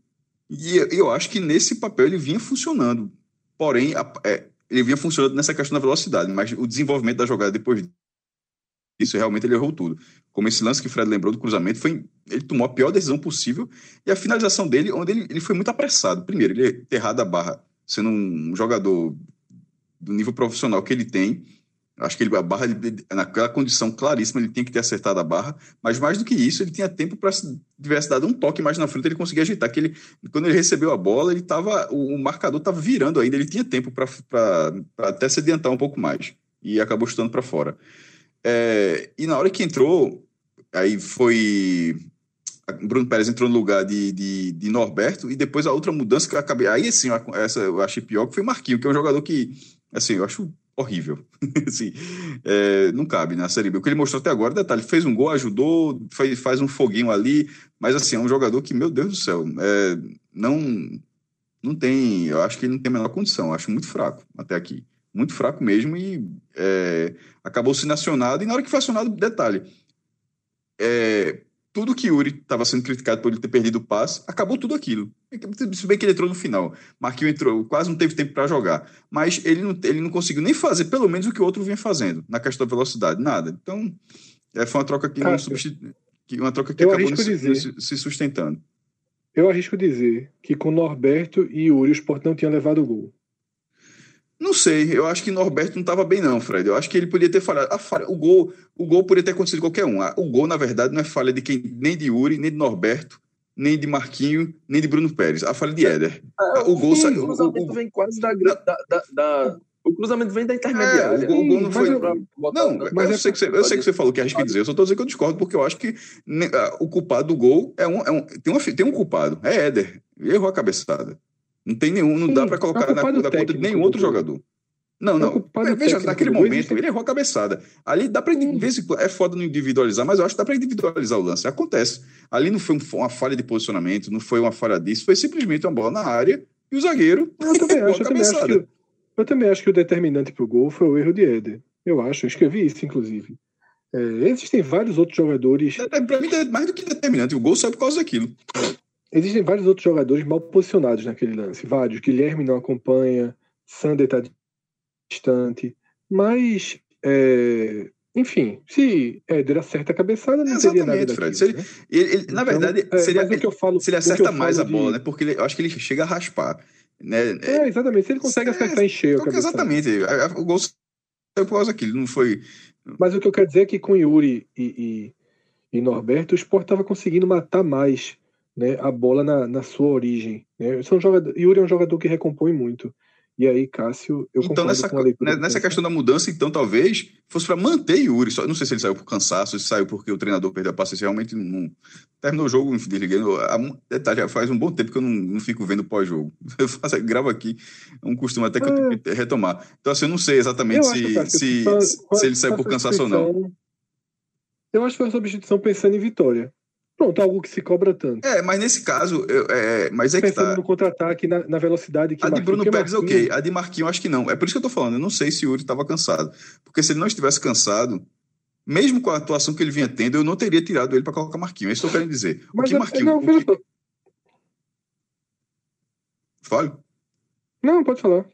E eu acho que nesse papel ele vinha funcionando. Porém, é, ele vinha funcionando nessa questão da velocidade, mas o desenvolvimento da jogada depois isso realmente ele errou tudo. Como esse lance que o Fred lembrou do cruzamento, foi, ele tomou a pior decisão possível e a finalização dele, onde ele, ele foi muito apressado. Primeiro, ele ter errado a barra, sendo um jogador do nível profissional que ele tem. Acho que ele, a barra, ele, naquela condição claríssima, ele tinha que ter acertado a barra, mas mais do que isso, ele tinha tempo para se tivesse dado um toque mais na frente, ele conseguia ajeitar. Que ele, quando ele recebeu a bola, ele tava, o, o marcador estava virando ainda, ele tinha tempo para até se adiantar um pouco mais e acabou chutando para fora. É, e na hora que entrou, aí foi. Bruno Pérez entrou no lugar de, de, de, Norberto, e depois a outra mudança que eu acabei. Aí, assim, essa eu achei pior, que foi Marquinho, que é um jogador que, assim, eu acho horrível. assim, é, não cabe na Série B. O que ele mostrou até agora, detalhe, fez um gol, ajudou, faz, faz um foguinho ali, mas, assim, é um jogador que, meu Deus do céu, é, não, não tem. Eu acho que ele não tem a menor condição, acho muito fraco até aqui muito fraco mesmo e é, acabou sendo acionado. E na hora que foi acionado, detalhe, é, tudo que Yuri estava sendo criticado por ele ter perdido o passe, acabou tudo aquilo. Se bem que ele entrou no final. Marquinhos entrou, quase não teve tempo para jogar. Mas ele não, ele não conseguiu nem fazer, pelo menos, o que o outro vinha fazendo na questão da velocidade. Nada. Então, é, foi uma troca que não substituiu. Uma troca que acabou se, se sustentando. Eu arrisco dizer que com Norberto e Yuri o Sport não tinha levado o gol. Não sei, eu acho que Norberto não estava bem, não, Fred. Eu acho que ele podia ter falhado. Falha, o, gol, o gol poderia ter acontecido qualquer um. O gol, na verdade, não é falha de quem, nem de Yuri, nem de Norberto, nem de Marquinho, nem de Bruno Pérez. A falha de Éder. É, o gol saiu. O cruzamento o, vem quase da, da, da, da, O cruzamento vem da intermediária. É, o, gol não foi. não, mas eu, sei que você, eu sei que você falou que arrisca dizer. Eu só estou dizendo que eu discordo, porque eu acho que o culpado do gol é um. É um tem, uma, tem um culpado. É Éder. Errou a cabeçada. Não tem nenhum. Não Sim, dá para colocar é na, na conta de nenhum outro jogador. Não, não. É, veja, naquele momento ele errou a cabeçada. Ali dá para é foda não individualizar, mas eu acho que dá para individualizar o lance. Acontece. Ali não foi uma falha de posicionamento, não foi uma falha disso, foi simplesmente uma bola na área e o zagueiro. Eu também, acho, eu também acho, que, eu também acho que o determinante para o gol foi o erro de Éder. Eu acho, eu escrevi isso, inclusive. É, existem vários outros jogadores. Para mim, é mais do que determinante. O gol sai por causa daquilo. Existem vários outros jogadores mal posicionados naquele lance. Vários. Guilherme não acompanha, Sander está distante. Mas, é, enfim, se Éder acerta a cabeçada, não teria nada daquilo, Fred. Ele, né? ele, ele, na então, verdade, é, seria, ele, falo, se ele acerta mais a bola, de... né? Porque ele, eu acho que ele chega a raspar. Né? É, exatamente. Se ele consegue é, acertar em cheio. Então, exatamente. O gol saiu por causa daquilo, não foi. Mas o que eu quero dizer é que com Yuri e, e, e Norberto, o Sport estava conseguindo matar mais né, a bola na, na sua origem. Né? São jogador, Yuri é um jogador que recompõe muito. E aí, Cássio, eu então, nessa, né, nessa questão da mudança, então, talvez fosse para manter Yuri. Só, não sei se ele saiu por cansaço, se saiu porque o treinador perdeu a paciência. Realmente não. Terminou o jogo, desliguei. Detalhe, já faz um bom tempo que eu não, não fico vendo pós-jogo. Eu faço, gravo aqui, um costume até que é. eu tenho que retomar. Então, assim, eu não sei exatamente se, acho, se, se, ele saiu por cansaço ou não. Eu acho que foi uma substituição pensando em vitória. Pronto, algo que se cobra tanto. É, mas nesse caso, eu, é, mas é Pensando que tá. no contra-ataque, na, na, velocidade que A de Bruno Pérez, Marquinhos... ok. A de Marquinhos, acho que não. É por isso que eu tô falando. Eu não sei se o Yuri estava cansado. Porque se ele não estivesse cansado, mesmo com a atuação que ele vinha tendo, eu não teria tirado ele para colocar Marquinhos. É isso que eu quero dizer. O mas que Marquinhos. Não, que... Fale. Não, pode falar.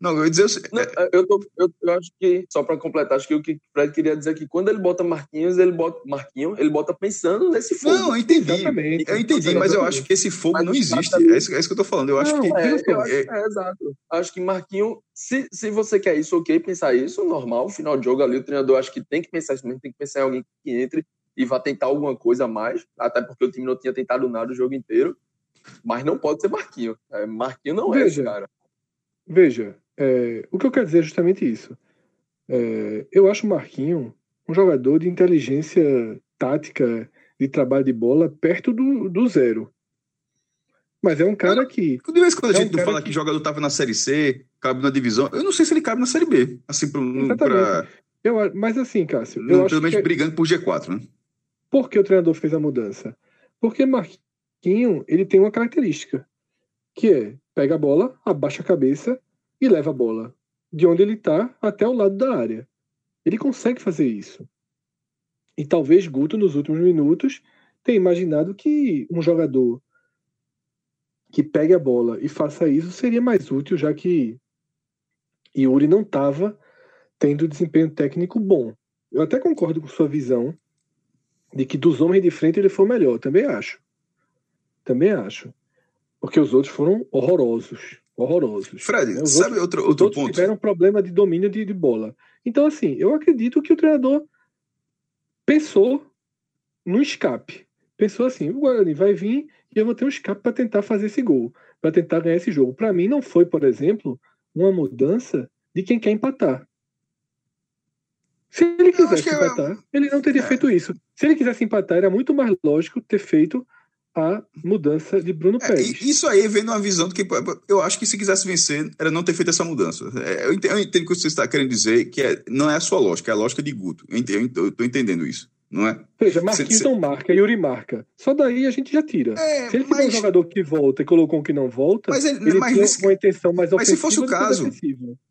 Não, eu ia dizer. Não, é, eu, tô, eu, eu, acho que, só para completar, acho que o que o Fred queria dizer é que quando ele bota Marquinhos, ele bota Marquinhos, ele bota pensando nesse fogo. Não, eu entendi. Exatamente. Eu entendi, mas eu acho que esse fogo mas não existe. É isso, é isso, que eu tô falando. Eu acho não, que. É, eu acho, é, exato. Acho que Marquinhos, se, se você quer isso, ok, pensar isso, normal. Final de jogo ali, o treinador acho que tem que pensar isso mesmo, tem que pensar em alguém que entre e vá tentar alguma coisa a mais, até porque o time não tinha tentado nada o jogo inteiro. Mas não pode ser Marquinhos. É, Marquinhos não veja, é esse cara. Veja, é, o que eu quero dizer é justamente isso. É, eu acho o Marquinho um jogador de inteligência tática, de trabalho de bola, perto do, do zero. Mas é um cara que. De vez quando a é gente um não fala que... que jogador estava na Série C, cabe na divisão, eu não sei se ele cabe na Série B. Assim, pra. Eu, mas assim, Cássio. Não, eu pelo menos que... brigando por G4, né? Por que o treinador fez a mudança? Porque Marquinho ele tem uma característica, que é pega a bola, abaixa a cabeça e leva a bola de onde ele está até o lado da área. Ele consegue fazer isso. E talvez Guto, nos últimos minutos, tenha imaginado que um jogador que pegue a bola e faça isso seria mais útil, já que Yuri não estava tendo desempenho técnico bom. Eu até concordo com sua visão de que dos homens de frente ele foi melhor. Também acho. Também acho. Porque os outros foram horrorosos horrorosos. Fred, né? sabe outros, outro, outro ponto? tiveram problema de domínio de, de, bola. Então, assim, eu acredito que o treinador pensou no escape. Pensou assim: o Guarani vai vir e eu vou ter um escape para tentar fazer esse gol, para tentar ganhar esse jogo. Para mim, não foi, por exemplo, uma mudança de quem quer empatar. Se ele quisesse empatar, eu... ele não teria é. feito isso. Se ele quisesse empatar, era muito mais lógico ter feito a mudança de Bruno é, Pérez. isso aí vem numa visão do que eu acho que se quisesse vencer era não ter feito essa mudança. É, eu entendo, eu entendo o que você está querendo dizer, que é, não é a sua lógica, é a lógica de Guto. Eu estou entendendo isso. Não é? Veja, Marquinhos não marca, Yuri marca. Só daí a gente já tira. É, se ele mas... tiver um jogador que volta e colocou um que não volta, mas ele, ele mas nesse... uma intenção mais Mas se fosse o caso.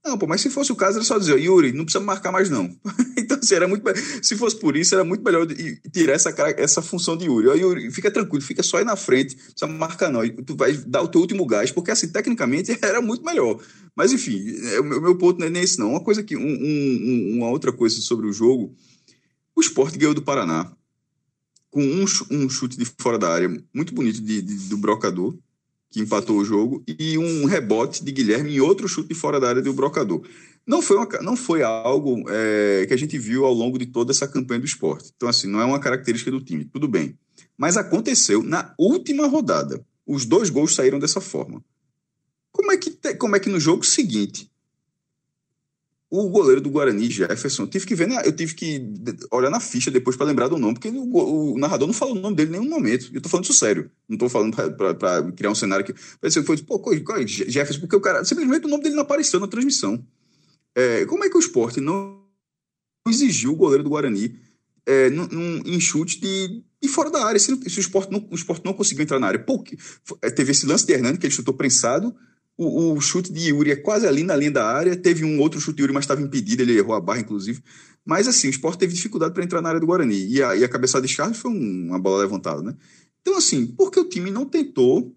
Não, pô, mas se fosse o caso, era só dizer, Yuri, não precisa marcar mais, não. então, assim, era muito. Se fosse por isso, era muito melhor tirar essa, essa função de Yuri. Ó, Yuri, fica tranquilo, fica só aí na frente, não precisa marcar, não. Tu vai dar o teu último gás, porque assim, tecnicamente era muito melhor. Mas, enfim, é, o meu ponto não é nem esse, não. Uma coisa que. Um, um, uma outra coisa sobre o jogo. O esporte ganhou do Paraná com um, um chute de fora da área muito bonito de, de, do Brocador, que empatou o jogo, e um rebote de Guilherme em outro chute de fora da área do Brocador. Não foi, uma, não foi algo é, que a gente viu ao longo de toda essa campanha do esporte. Então, assim, não é uma característica do time, tudo bem. Mas aconteceu na última rodada. Os dois gols saíram dessa forma. Como é que, como é que no jogo seguinte o goleiro do Guarani, Jefferson, tive que ver, eu tive que olhar na ficha depois para lembrar do nome, porque o, o, narrador não falou o nome dele em nenhum momento. Eu tô falando isso sério. Não tô falando para criar um cenário que. Parece foi, pô, é Jefferson? Porque o cara. Simplesmente o nome dele não apareceu na transmissão. É, como é que o esporte não exigiu o goleiro do Guarani é, num, num, em chute de, de fora da área? Se, se o, esporte não, o esporte não conseguiu entrar na área. Pô, é, teve esse lance de Hernani, que ele chutou prensado o, o, chute de Yuri é quase ali na linha da área. Teve um outro chute de Yuri, mas estava impedido, ele errou a barra, inclusive. Mas assim, o Sport teve dificuldade para entrar na área do Guarani. E a, e a cabeçada de Charles foi um, uma bola levantada, né? Então, assim, porque o time não tentou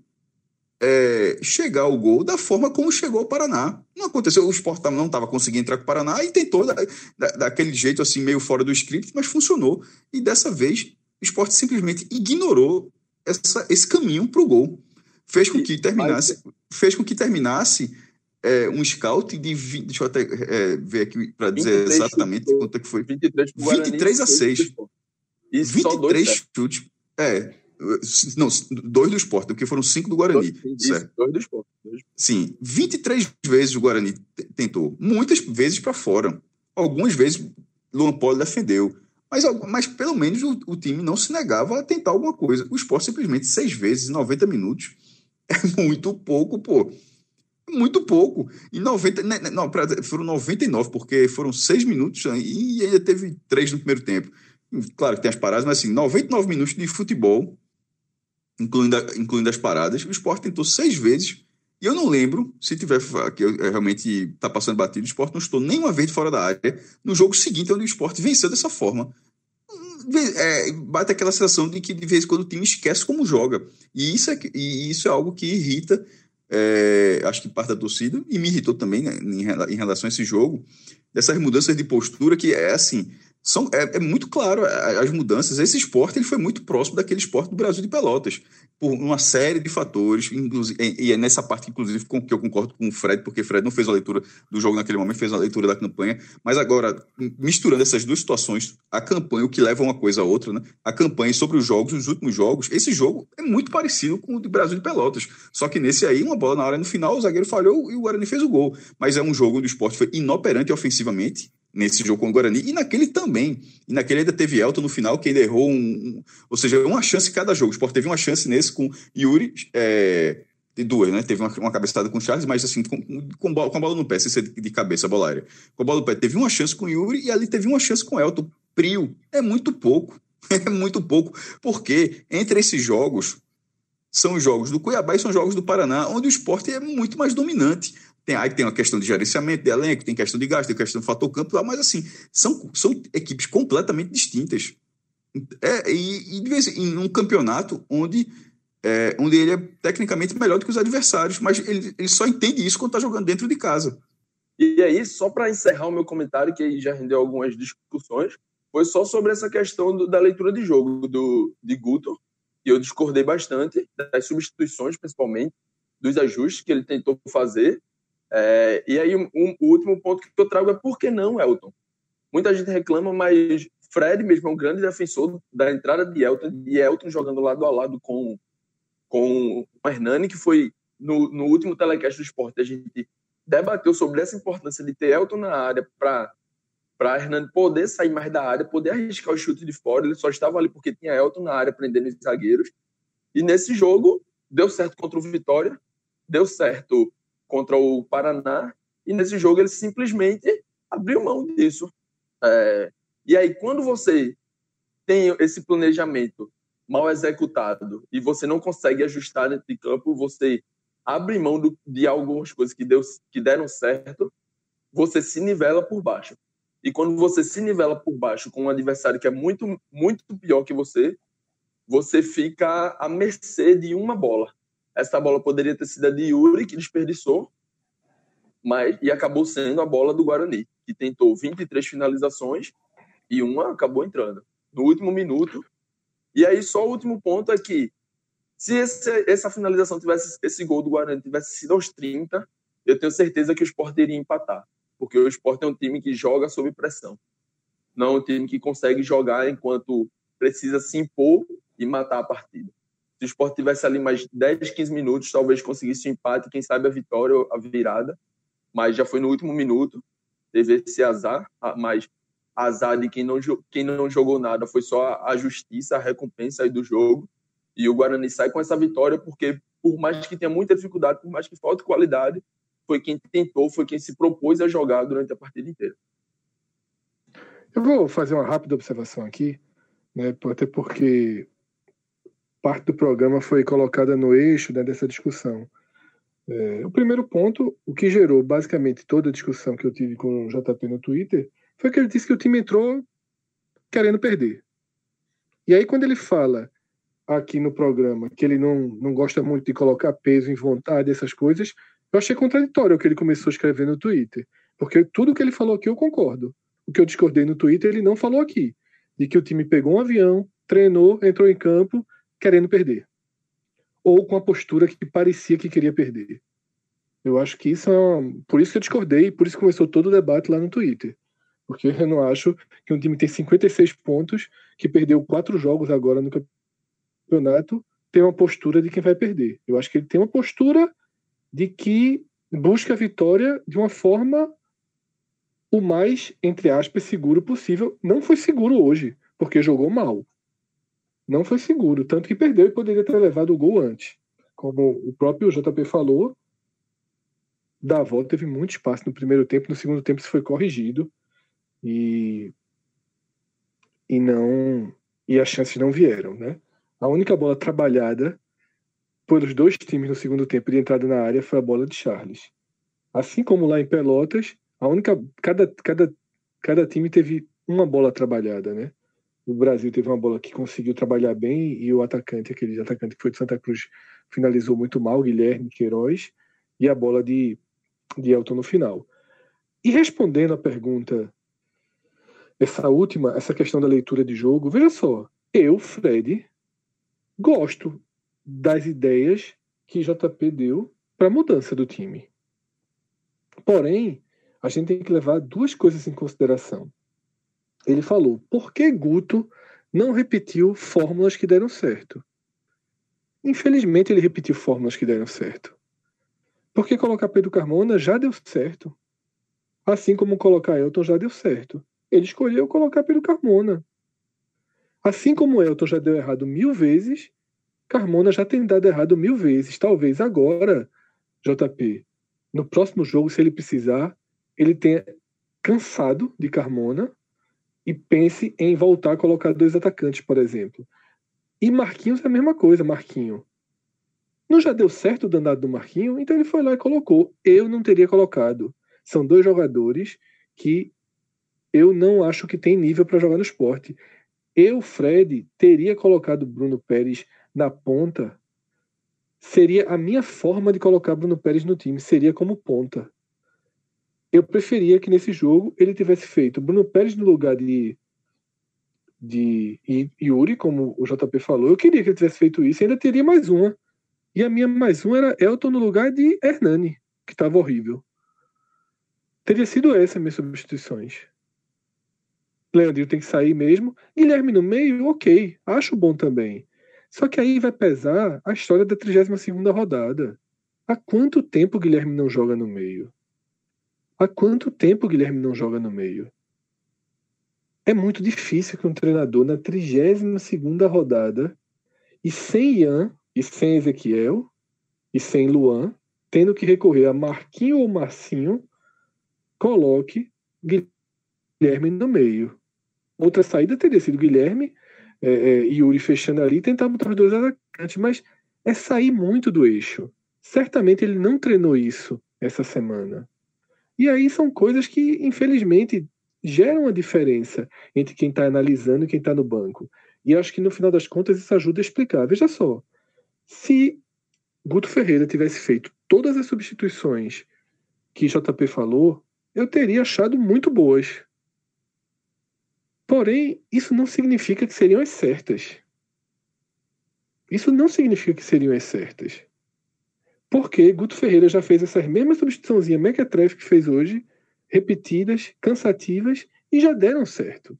é, chegar ao gol da forma como chegou ao Paraná. Não aconteceu, o Sport não estava conseguindo entrar com o Paraná e tentou da, da, daquele jeito, assim, meio fora do script, mas funcionou. E dessa vez, o Sport simplesmente ignorou essa, esse caminho para o gol fez com que terminasse, fez com que terminasse é, um scout de 20, deixa eu até é, ver aqui para dizer exatamente chutou, quanto é que foi. 23, 23 a 6. Isso, 23 dois, chutes. É. Não, dois do esporte, porque foram cinco do Guarani. Dois, certo? dois do esporte. Sim, 23 vezes o Guarani tentou. Muitas vezes para fora. Algumas vezes Luan Poli defendeu. Mas, mas pelo menos o, o, time não se negava a tentar alguma coisa. O esporte simplesmente seis vezes, 90 minutos, é muito pouco, pô. Muito pouco. E 90. Né, né, não, foram 99, porque foram seis minutos né, e ainda teve três no primeiro tempo. Claro que tem as paradas, mas assim, 99 minutos de futebol, incluindo, incluindo as paradas. O esporte tentou seis vezes. E eu não lembro, se tiver que eu, realmente está passando batido, o esporte não estou nenhuma vez fora da área no jogo seguinte, onde o esporte venceu dessa forma é, bate aquela sensação de que de vez em quando o time esquece como joga. E isso é, e isso é algo que irrita, é, acho que parte da torcida, e me irritou também né, em, em relação a esse jogo, dessas mudanças de postura que é assim. São, é, é, muito claro as mudanças. Esse esporte ele foi muito próximo daquele esporte do Brasil de Pelotas por uma série de fatores, e é nessa parte, inclusive, com que eu concordo com o Fred, porque o Fred não fez a leitura do jogo naquele momento, fez a leitura da campanha, mas agora, misturando essas duas situações, a campanha, o que leva uma coisa a outra, né? a campanha sobre os jogos, os últimos jogos, esse jogo é muito parecido com o do Brasil de Pelotas, só que nesse aí, uma bola na hora no final, o zagueiro falhou e o Guarani fez o gol, mas é um jogo onde o esporte foi inoperante ofensivamente, nesse jogo com o Guarani, e naquele também. E naquele ainda teve Elton no final, que ainda errou um, um ou seja, uma chance cada jogo. O Sport teve uma chance nesse com Yuri, é, de duas, né? Teve uma, uma cabeçada com o Charles, mas assim, com, com, bola, com a bola no pé, sem ser de, cabeça, a bola aérea. Com a bola no pé, teve uma chance com Yuri e ali teve uma chance com Elton. Prio. É muito pouco. É muito pouco. Porque entre esses jogos, são os jogos do Cuiabá e são os jogos do Paraná, onde o esporte é muito mais dominante. Tem, aí tem uma questão de gerenciamento de elenco, tem questão de gasto, tem questão do fator campo, mas assim, são, são equipes completamente distintas. É, e, e de em um campeonato onde, é, onde ele é tecnicamente melhor do que os adversários, mas ele, ele só entende isso quando está jogando dentro de casa. E aí, só para encerrar o meu comentário, que já rendeu algumas discussões, foi só sobre essa questão do, da leitura de jogo do, de Guto, e eu discordei bastante das substituições, principalmente, dos ajustes que ele tentou fazer, é, e aí, um, um, o último ponto que eu trago é por que não, Elton? Muita gente reclama, mas Fred mesmo é um grande defensor da entrada de Elton, e Elton jogando lado a lado com, com o Hernani, que foi no, no último telecast do esporte, a gente debateu sobre essa importância de ter Elton na área para para Hernani poder sair mais da área, poder arriscar o chute de fora. Ele só estava ali porque tinha Elton na área prendendo os zagueiros. E nesse jogo deu certo contra o Vitória, deu certo contra o Paraná, e nesse jogo ele simplesmente abriu mão disso. É, e aí, quando você tem esse planejamento mal executado e você não consegue ajustar dentro de campo, você abre mão do, de algumas coisas que, deu, que deram certo, você se nivela por baixo. E quando você se nivela por baixo com um adversário que é muito, muito pior que você, você fica à mercê de uma bola. Essa bola poderia ter sido a de Yuri, que desperdiçou, mas e acabou sendo a bola do Guarani, que tentou 23 finalizações e uma acabou entrando no último minuto. E aí só o último ponto é que se esse, essa finalização tivesse esse gol do Guarani tivesse sido aos 30, eu tenho certeza que o Sport iria empatar, porque o Sport é um time que joga sob pressão. Não é um time que consegue jogar enquanto precisa se impor e matar a partida. Se o Sport tivesse ali mais 10, 15 minutos, talvez conseguisse o um empate, quem sabe a vitória ou a virada, mas já foi no último minuto, teve esse azar, mas azar de quem não, quem não jogou nada. Foi só a justiça, a recompensa aí do jogo, e o Guarani sai com essa vitória porque, por mais que tenha muita dificuldade, por mais que falte qualidade, foi quem tentou, foi quem se propôs a jogar durante a partida inteira. Eu vou fazer uma rápida observação aqui, né, até porque parte do programa foi colocada no eixo né, dessa discussão. É, o primeiro ponto, o que gerou basicamente toda a discussão que eu tive com o JP no Twitter, foi que ele disse que o time entrou querendo perder. E aí, quando ele fala aqui no programa que ele não, não gosta muito de colocar peso em vontade, essas coisas, eu achei contraditório o que ele começou a escrever no Twitter. Porque tudo que ele falou aqui eu concordo. O que eu discordei no Twitter, ele não falou aqui. De que o time pegou um avião, treinou, entrou em campo querendo perder. Ou com a postura que parecia que queria perder. Eu acho que isso é uma... Por isso que eu discordei, por isso começou todo o debate lá no Twitter. Porque eu não acho que um time tem 56 pontos, que perdeu quatro jogos agora no campeonato, tem uma postura de quem vai perder. Eu acho que ele tem uma postura de que busca a vitória de uma forma o mais, entre aspas, seguro possível. Não foi seguro hoje, porque jogou mal não foi seguro, tanto que perdeu e poderia ter levado o gol antes. Como o próprio JP falou, Davó teve muito espaço no primeiro tempo, no segundo tempo isso foi corrigido e e não e as chances não vieram, né? A única bola trabalhada pelos dois times no segundo tempo de entrada na área foi a bola de Charles. Assim como lá em Pelotas, a única cada cada cada time teve uma bola trabalhada, né? O Brasil teve uma bola que conseguiu trabalhar bem e o atacante, aquele atacante que foi de Santa Cruz, finalizou muito mal, Guilherme Queiroz, e a bola de, de Elton no final. E respondendo a pergunta, essa última, essa questão da leitura de jogo, veja só, eu, Fred, gosto das ideias que JP deu para a mudança do time. Porém, a gente tem que levar duas coisas em consideração ele falou: por que Guto não repetiu fórmulas que deram certo? Infelizmente, ele repetiu fórmulas que deram certo. Porque colocar Pedro Carmona já deu certo. Assim como colocar Elton já deu certo. Ele escolheu colocar Pedro Carmona. Assim como Elton já deu errado mil vezes, Carmona já tem dado errado mil vezes. Talvez agora, JP, no próximo jogo, se ele precisar, ele tenha cansado de Carmona e pense em voltar a colocar dois atacantes, por exemplo. E Marquinhos é a mesma coisa, Marquinho. Não já deu certo o danado do Marquinho, então ele foi lá e colocou. Eu não teria colocado. São dois jogadores que eu não acho que tem nível para jogar no esporte. Eu, Fred, teria colocado Bruno Pérez na ponta. Seria a minha forma de colocar Bruno Pérez no time, seria como ponta eu preferia que nesse jogo ele tivesse feito Bruno Pérez no lugar de, de Yuri, como o JP falou. Eu queria que ele tivesse feito isso, ainda teria mais uma. E a minha mais uma era Elton no lugar de Hernani, que estava horrível. Teria sido essa minhas substituições. Leandrinho tem que sair mesmo. Guilherme no meio, ok. Acho bom também. Só que aí vai pesar a história da 32 rodada. Há quanto tempo o Guilherme não joga no meio? Há quanto tempo o Guilherme não joga no meio? É muito difícil que um treinador na 32 rodada e sem Ian e sem Ezequiel e sem Luan, tendo que recorrer a Marquinho ou Marcinho, coloque Guilherme no meio. Outra saída teria sido Guilherme, é, é, Yuri fechando ali, tentar botar os dois atacantes, mas é sair muito do eixo. Certamente ele não treinou isso essa semana. E aí são coisas que, infelizmente, geram a diferença entre quem está analisando e quem está no banco. E acho que no final das contas isso ajuda a explicar. Veja só, se Guto Ferreira tivesse feito todas as substituições que JP falou, eu teria achado muito boas. Porém, isso não significa que seriam as certas. Isso não significa que seriam as certas. Porque Guto Ferreira já fez essas mesmas substituiçãozinhas mequetrefe que fez hoje, repetidas, cansativas, e já deram certo.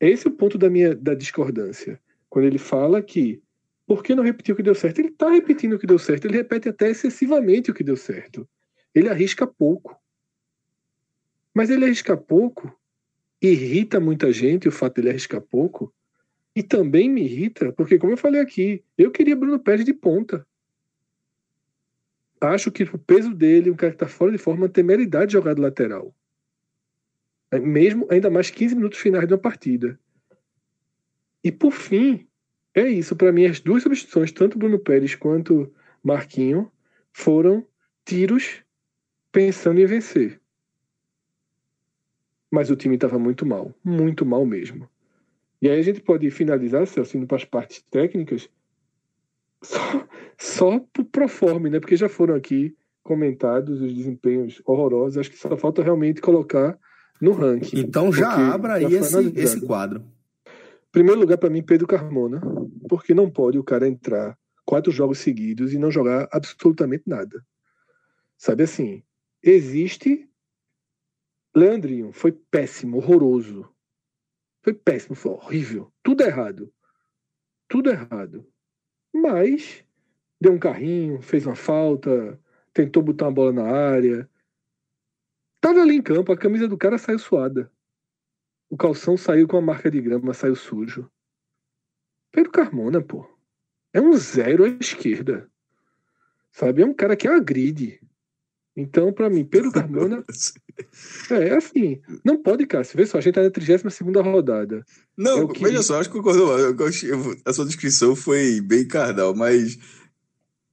Esse é o ponto da minha da discordância. Quando ele fala que por que não repetiu o que deu certo? Ele está repetindo o que deu certo, ele repete até excessivamente o que deu certo. Ele arrisca pouco. Mas ele arrisca pouco, irrita muita gente o fato de ele arriscar pouco, e também me irrita, porque, como eu falei aqui, eu queria Bruno Pérez de ponta. Acho que o peso dele, um cara que está fora de forma, tem temeridade de jogar do lateral. É, mesmo, ainda mais 15 minutos finais de uma partida. E por fim, é isso. Para mim, as duas substituições, tanto Bruno Pérez quanto Marquinho, foram tiros pensando em vencer. Mas o time estava muito mal, muito mal mesmo. E aí a gente pode finalizar, Celso, indo para as partes técnicas, só, só pro proforme, né? Porque já foram aqui comentados os desempenhos horrorosos. Acho que só falta realmente colocar no ranking. Então já abra aí esse, esse quadro. Primeiro lugar para mim, Pedro Carmona, porque não pode o cara entrar quatro jogos seguidos e não jogar absolutamente nada. Sabe assim, existe Leandrinho, foi péssimo, horroroso. Foi péssimo, foi horrível. Tudo errado. Tudo errado. Mas deu um carrinho, fez uma falta, tentou botar uma bola na área. Tava ali em campo, a camisa do cara saiu suada. O calção saiu com a marca de grama, saiu sujo. Pedro Carmona, pô. É um zero à esquerda. Sabe? É um cara que agride. Então, para mim, Pedro Carmona. é, é assim. Não pode, Cássio. Vê só, a gente tá na 32 rodada. Não, é que... veja só, acho que concordou. A sua descrição foi bem cardal, mas.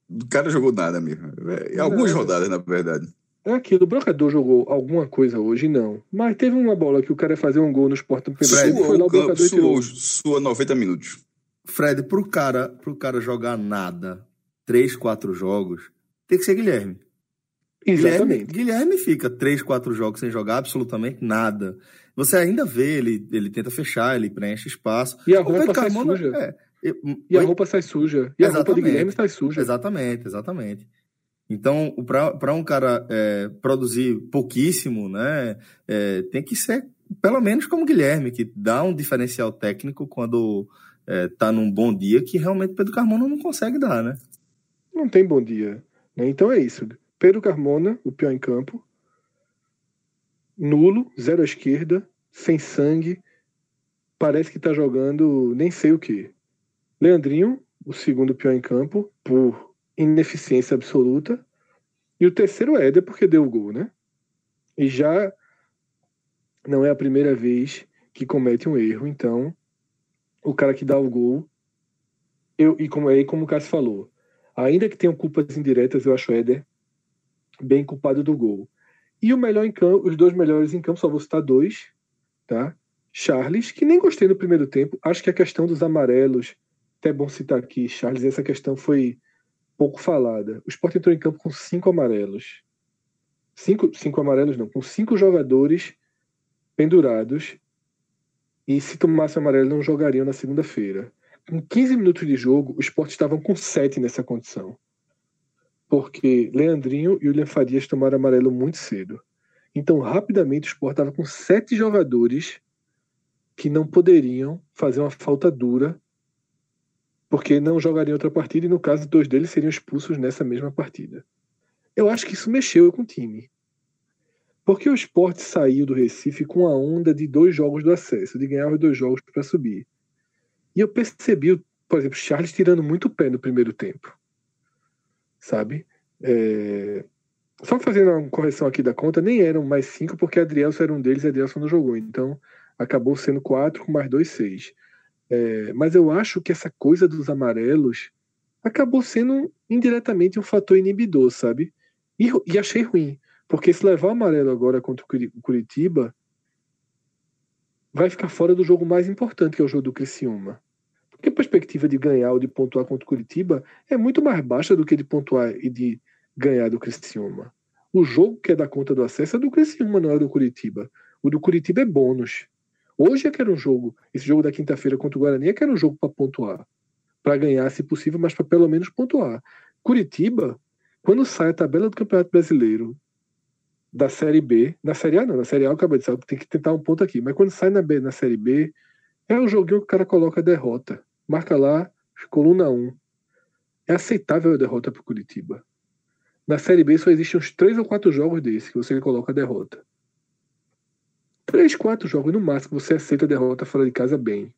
O cara jogou nada mesmo. É, algumas é, rodadas, na verdade. É aquilo. O Brocador jogou alguma coisa hoje? Não. Mas teve uma bola que o cara ia fazer um gol no Sport no Fred, foi lá o Brocador suou, sua 90 minutos. Fred, pro cara, pro cara jogar nada, 3, 4 jogos, tem que ser Guilherme. Exatamente. Guilherme, Guilherme fica três, quatro jogos sem jogar absolutamente nada. Você ainda vê, ele, ele tenta fechar, ele preenche espaço. E a roupa sai Carmona, suja. É, e a roupa sai suja. E exatamente, a roupa de Guilherme sai suja. Exatamente, exatamente. Então, para um cara é, produzir pouquíssimo, né, é, tem que ser pelo menos como Guilherme, que dá um diferencial técnico quando é, tá num bom dia que realmente Pedro Carmona não consegue dar, né? Não tem bom dia. Né? Então é isso. Pedro Carmona, o pior em campo. Nulo, zero à esquerda, sem sangue. Parece que está jogando nem sei o que. Leandrinho, o segundo pior em campo, por ineficiência absoluta. E o terceiro é Éder, porque deu o gol, né? E já não é a primeira vez que comete um erro. Então, o cara que dá o gol. Eu, e como aí, como o Cássio falou, ainda que tenham culpas indiretas, eu acho Éder bem culpado do gol. E o melhor em campo, os dois melhores em campo, só vou citar dois, tá? Charles, que nem gostei no primeiro tempo. Acho que a questão dos amarelos, até bom citar aqui, Charles, essa questão foi pouco falada. O Sport entrou em campo com cinco amarelos. Cinco, cinco amarelos não, com cinco jogadores pendurados. E se tomasse amarelo, não jogariam na segunda-feira. Com 15 minutos de jogo, o Sport estavam com sete nessa condição porque Leandrinho e William Farias tomaram amarelo muito cedo. Então, rapidamente, o Sport estava com sete jogadores que não poderiam fazer uma falta dura, porque não jogariam outra partida, e no caso, dois deles seriam expulsos nessa mesma partida. Eu acho que isso mexeu com o time. Porque o Sport saiu do Recife com a onda de dois jogos do acesso, de ganhar os dois jogos para subir. E eu percebi, por exemplo, Charles tirando muito pé no primeiro tempo sabe? É... Só fazendo uma correção aqui da conta, nem eram mais cinco, porque Adrielson era um deles e Adrielson não jogou. Então, acabou sendo quatro com mais dois, seis. É, mas eu acho que essa coisa dos amarelos acabou sendo indiretamente um fator inibidor, sabe? E, e achei ruim, porque se levar o amarelo agora contra o Curitiba, vai ficar fora do jogo mais importante, que é o jogo do Criciúma. Porque a perspectiva de ganhar ou de pontuar contra o Curitiba é muito mais baixa do que de pontuar e de ganhar do Criciúma. O jogo que é da conta do acesso é do Criciúma, não é do Curitiba. O do Curitiba é bônus. Hoje é que era um jogo, esse jogo da quinta-feira contra o Guarani é que era um jogo para pontuar. Para ganhar, se possível, mas para pelo menos pontuar. Curitiba, quando sai a tabela do Campeonato Brasileiro da Série B, na Série A não, na Série A eu acabei de dizer, tem que tentar um ponto aqui, mas quando sai na, B, na Série B, é um joguinho que o cara coloca a derrota. Marca lá, coluna 1. É aceitável a derrota para Curitiba. Na Série B só existem uns 3 ou 4 jogos desse que você coloca a derrota. 3, 4 jogos no máximo você aceita a derrota fora de casa bem.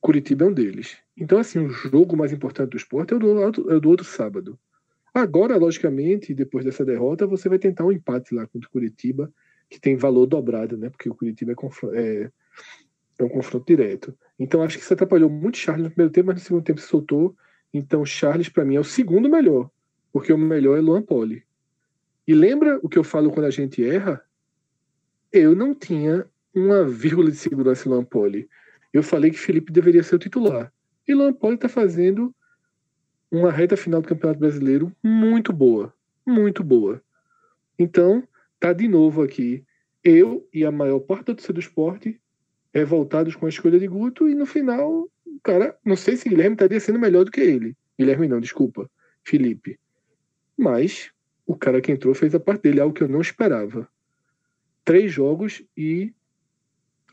Curitiba é um deles. Então, assim, o jogo mais importante do esporte é o do, é o do outro sábado. Agora, logicamente, depois dessa derrota, você vai tentar um empate lá contra o Curitiba, que tem valor dobrado, né? Porque o Curitiba é, é, é um confronto direto. Então, acho que isso atrapalhou muito Charles no primeiro tempo, mas no segundo tempo se soltou. Então, Charles, para mim, é o segundo melhor, porque o melhor é Luan Poli. E lembra o que eu falo quando a gente erra? Eu não tinha uma vírgula de segurança em Luan Poli. Eu falei que Felipe deveria ser o titular. E Luan Poli está fazendo uma reta final do Campeonato Brasileiro muito boa, muito boa. Então, tá de novo aqui eu e a maior parte da torcida do esporte revoltados com a escolha de Guto e no final, cara, não sei se Guilherme estaria sendo melhor do que ele. Guilherme não, desculpa, Felipe. Mas o cara que entrou fez a parte dele, algo que eu não esperava. Três jogos e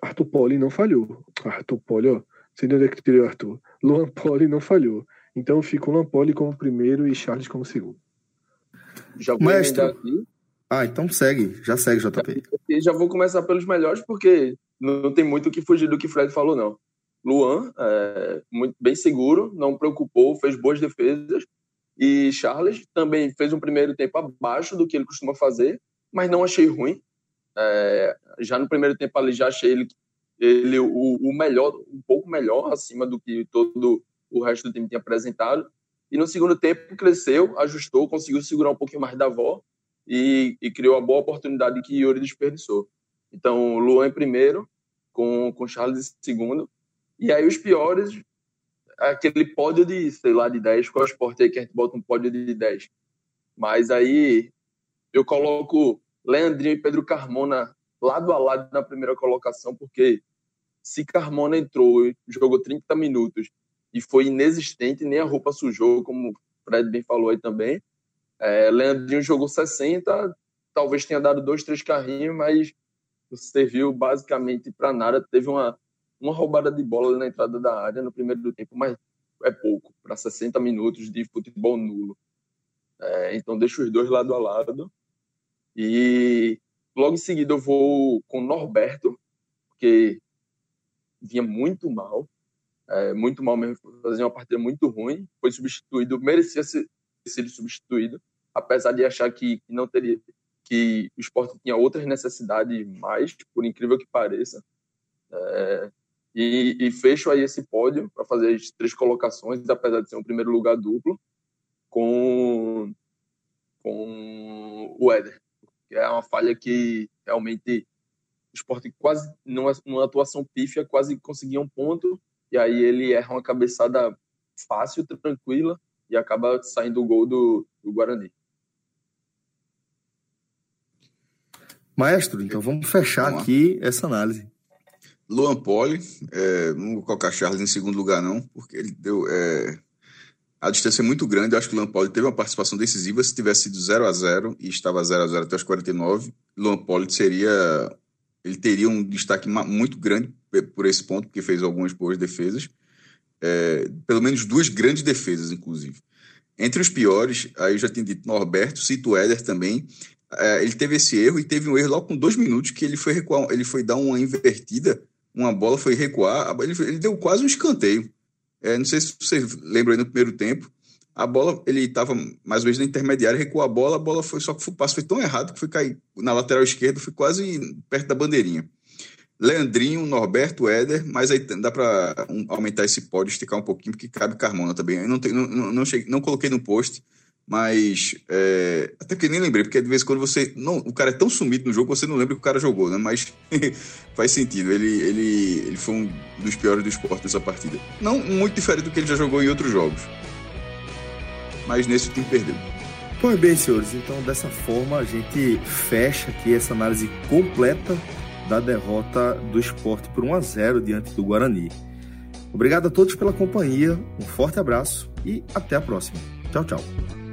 Arthur Poli não falhou. Arthur Poli, ó, sei de onde é que tirei o Arthur. Luan Poli não falhou. Então fica o Lampoli como primeiro e Charles como segundo. Já vou Mestre. aqui. Ah, então segue, já segue, JP. E já vou começar pelos melhores, porque não tem muito o que fugir do que o Fred falou, não. Luan, é, muito bem seguro, não preocupou, fez boas defesas. E Charles também fez um primeiro tempo abaixo do que ele costuma fazer, mas não achei ruim. É, já no primeiro tempo ali, já achei ele, ele o, o melhor, um pouco melhor acima do que todo o resto do time tinha apresentado. E no segundo tempo cresceu, ajustou, conseguiu segurar um pouquinho mais da avó e, e criou a boa oportunidade que Yuri desperdiçou. Então, Luan em primeiro, com, com Charles em segundo. E aí os piores, aquele pódio de, sei lá, de 10, qual é esporte aí que a gente bota um pódio de 10? Mas aí eu coloco Leandrinho e Pedro Carmona lado a lado na primeira colocação, porque se Carmona entrou e jogou 30 minutos e foi inexistente, nem a roupa sujou, como o Fred bem falou aí também. É, Leandrinho jogou 60, talvez tenha dado dois, três carrinhos, mas serviu basicamente para nada. Teve uma, uma roubada de bola na entrada da área no primeiro tempo, mas é pouco para 60 minutos de futebol nulo. É, então deixo os dois lado a lado. E logo em seguida eu vou com Norberto, porque vinha muito mal é, muito mal mesmo, fazia uma partida muito ruim, foi substituído, merecia ser, ser substituído, apesar de achar que, que não teria, que o esporte tinha outras necessidades mais, por incrível que pareça. É, e, e, fecho aí esse pódio para fazer as três colocações, apesar de ser um primeiro lugar duplo, com, com o Éder, é uma falha que realmente o esporte quase, numa, numa atuação pífia, quase conseguia um ponto, e aí ele erra uma cabeçada fácil, tranquila, e acaba saindo o gol do, do Guarani. Maestro, então vamos fechar vamos aqui essa análise. Luan Poli, é, não vou colocar Charles em segundo lugar, não, porque ele deu. É, a distância é muito grande. Eu acho que o Luan Poli teve uma participação decisiva. Se tivesse sido 0 a 0 e estava 0 a 0 até os 49, Luan Poli seria. Ele teria um destaque muito grande por esse ponto, porque fez algumas boas defesas. É, pelo menos duas grandes defesas, inclusive. Entre os piores, aí eu já tinha dito Norberto, cito Éder também. É, ele teve esse erro e teve um erro logo com dois minutos que ele foi recuar, ele foi dar uma invertida, uma bola foi recuar, ele, ele deu quase um escanteio. É, não sei se vocês lembram aí no primeiro tempo, a bola, ele estava mais ou menos na intermediária, recuou a bola, a bola foi só que o passo foi tão errado que foi cair na lateral esquerda, foi quase perto da bandeirinha. Leandrinho, Norberto, Éder, mas aí dá para um, aumentar esse pódio, esticar um pouquinho, porque cabe Carmona também. Eu não, tenho, não, não, cheguei, não coloquei no post, mas é, até porque nem lembrei, porque de vez em quando você. Não, o cara é tão sumido no jogo você não lembra que o cara jogou, né? Mas faz sentido. Ele, ele, ele foi um dos piores do esporte nessa partida. Não muito diferente do que ele já jogou em outros jogos. Mas nesse o time perdeu. Pois bem, senhores, então dessa forma a gente fecha aqui essa análise completa da derrota do esporte por 1 a 0 diante do Guarani. Obrigado a todos pela companhia, um forte abraço e até a próxima. Tchau, tchau.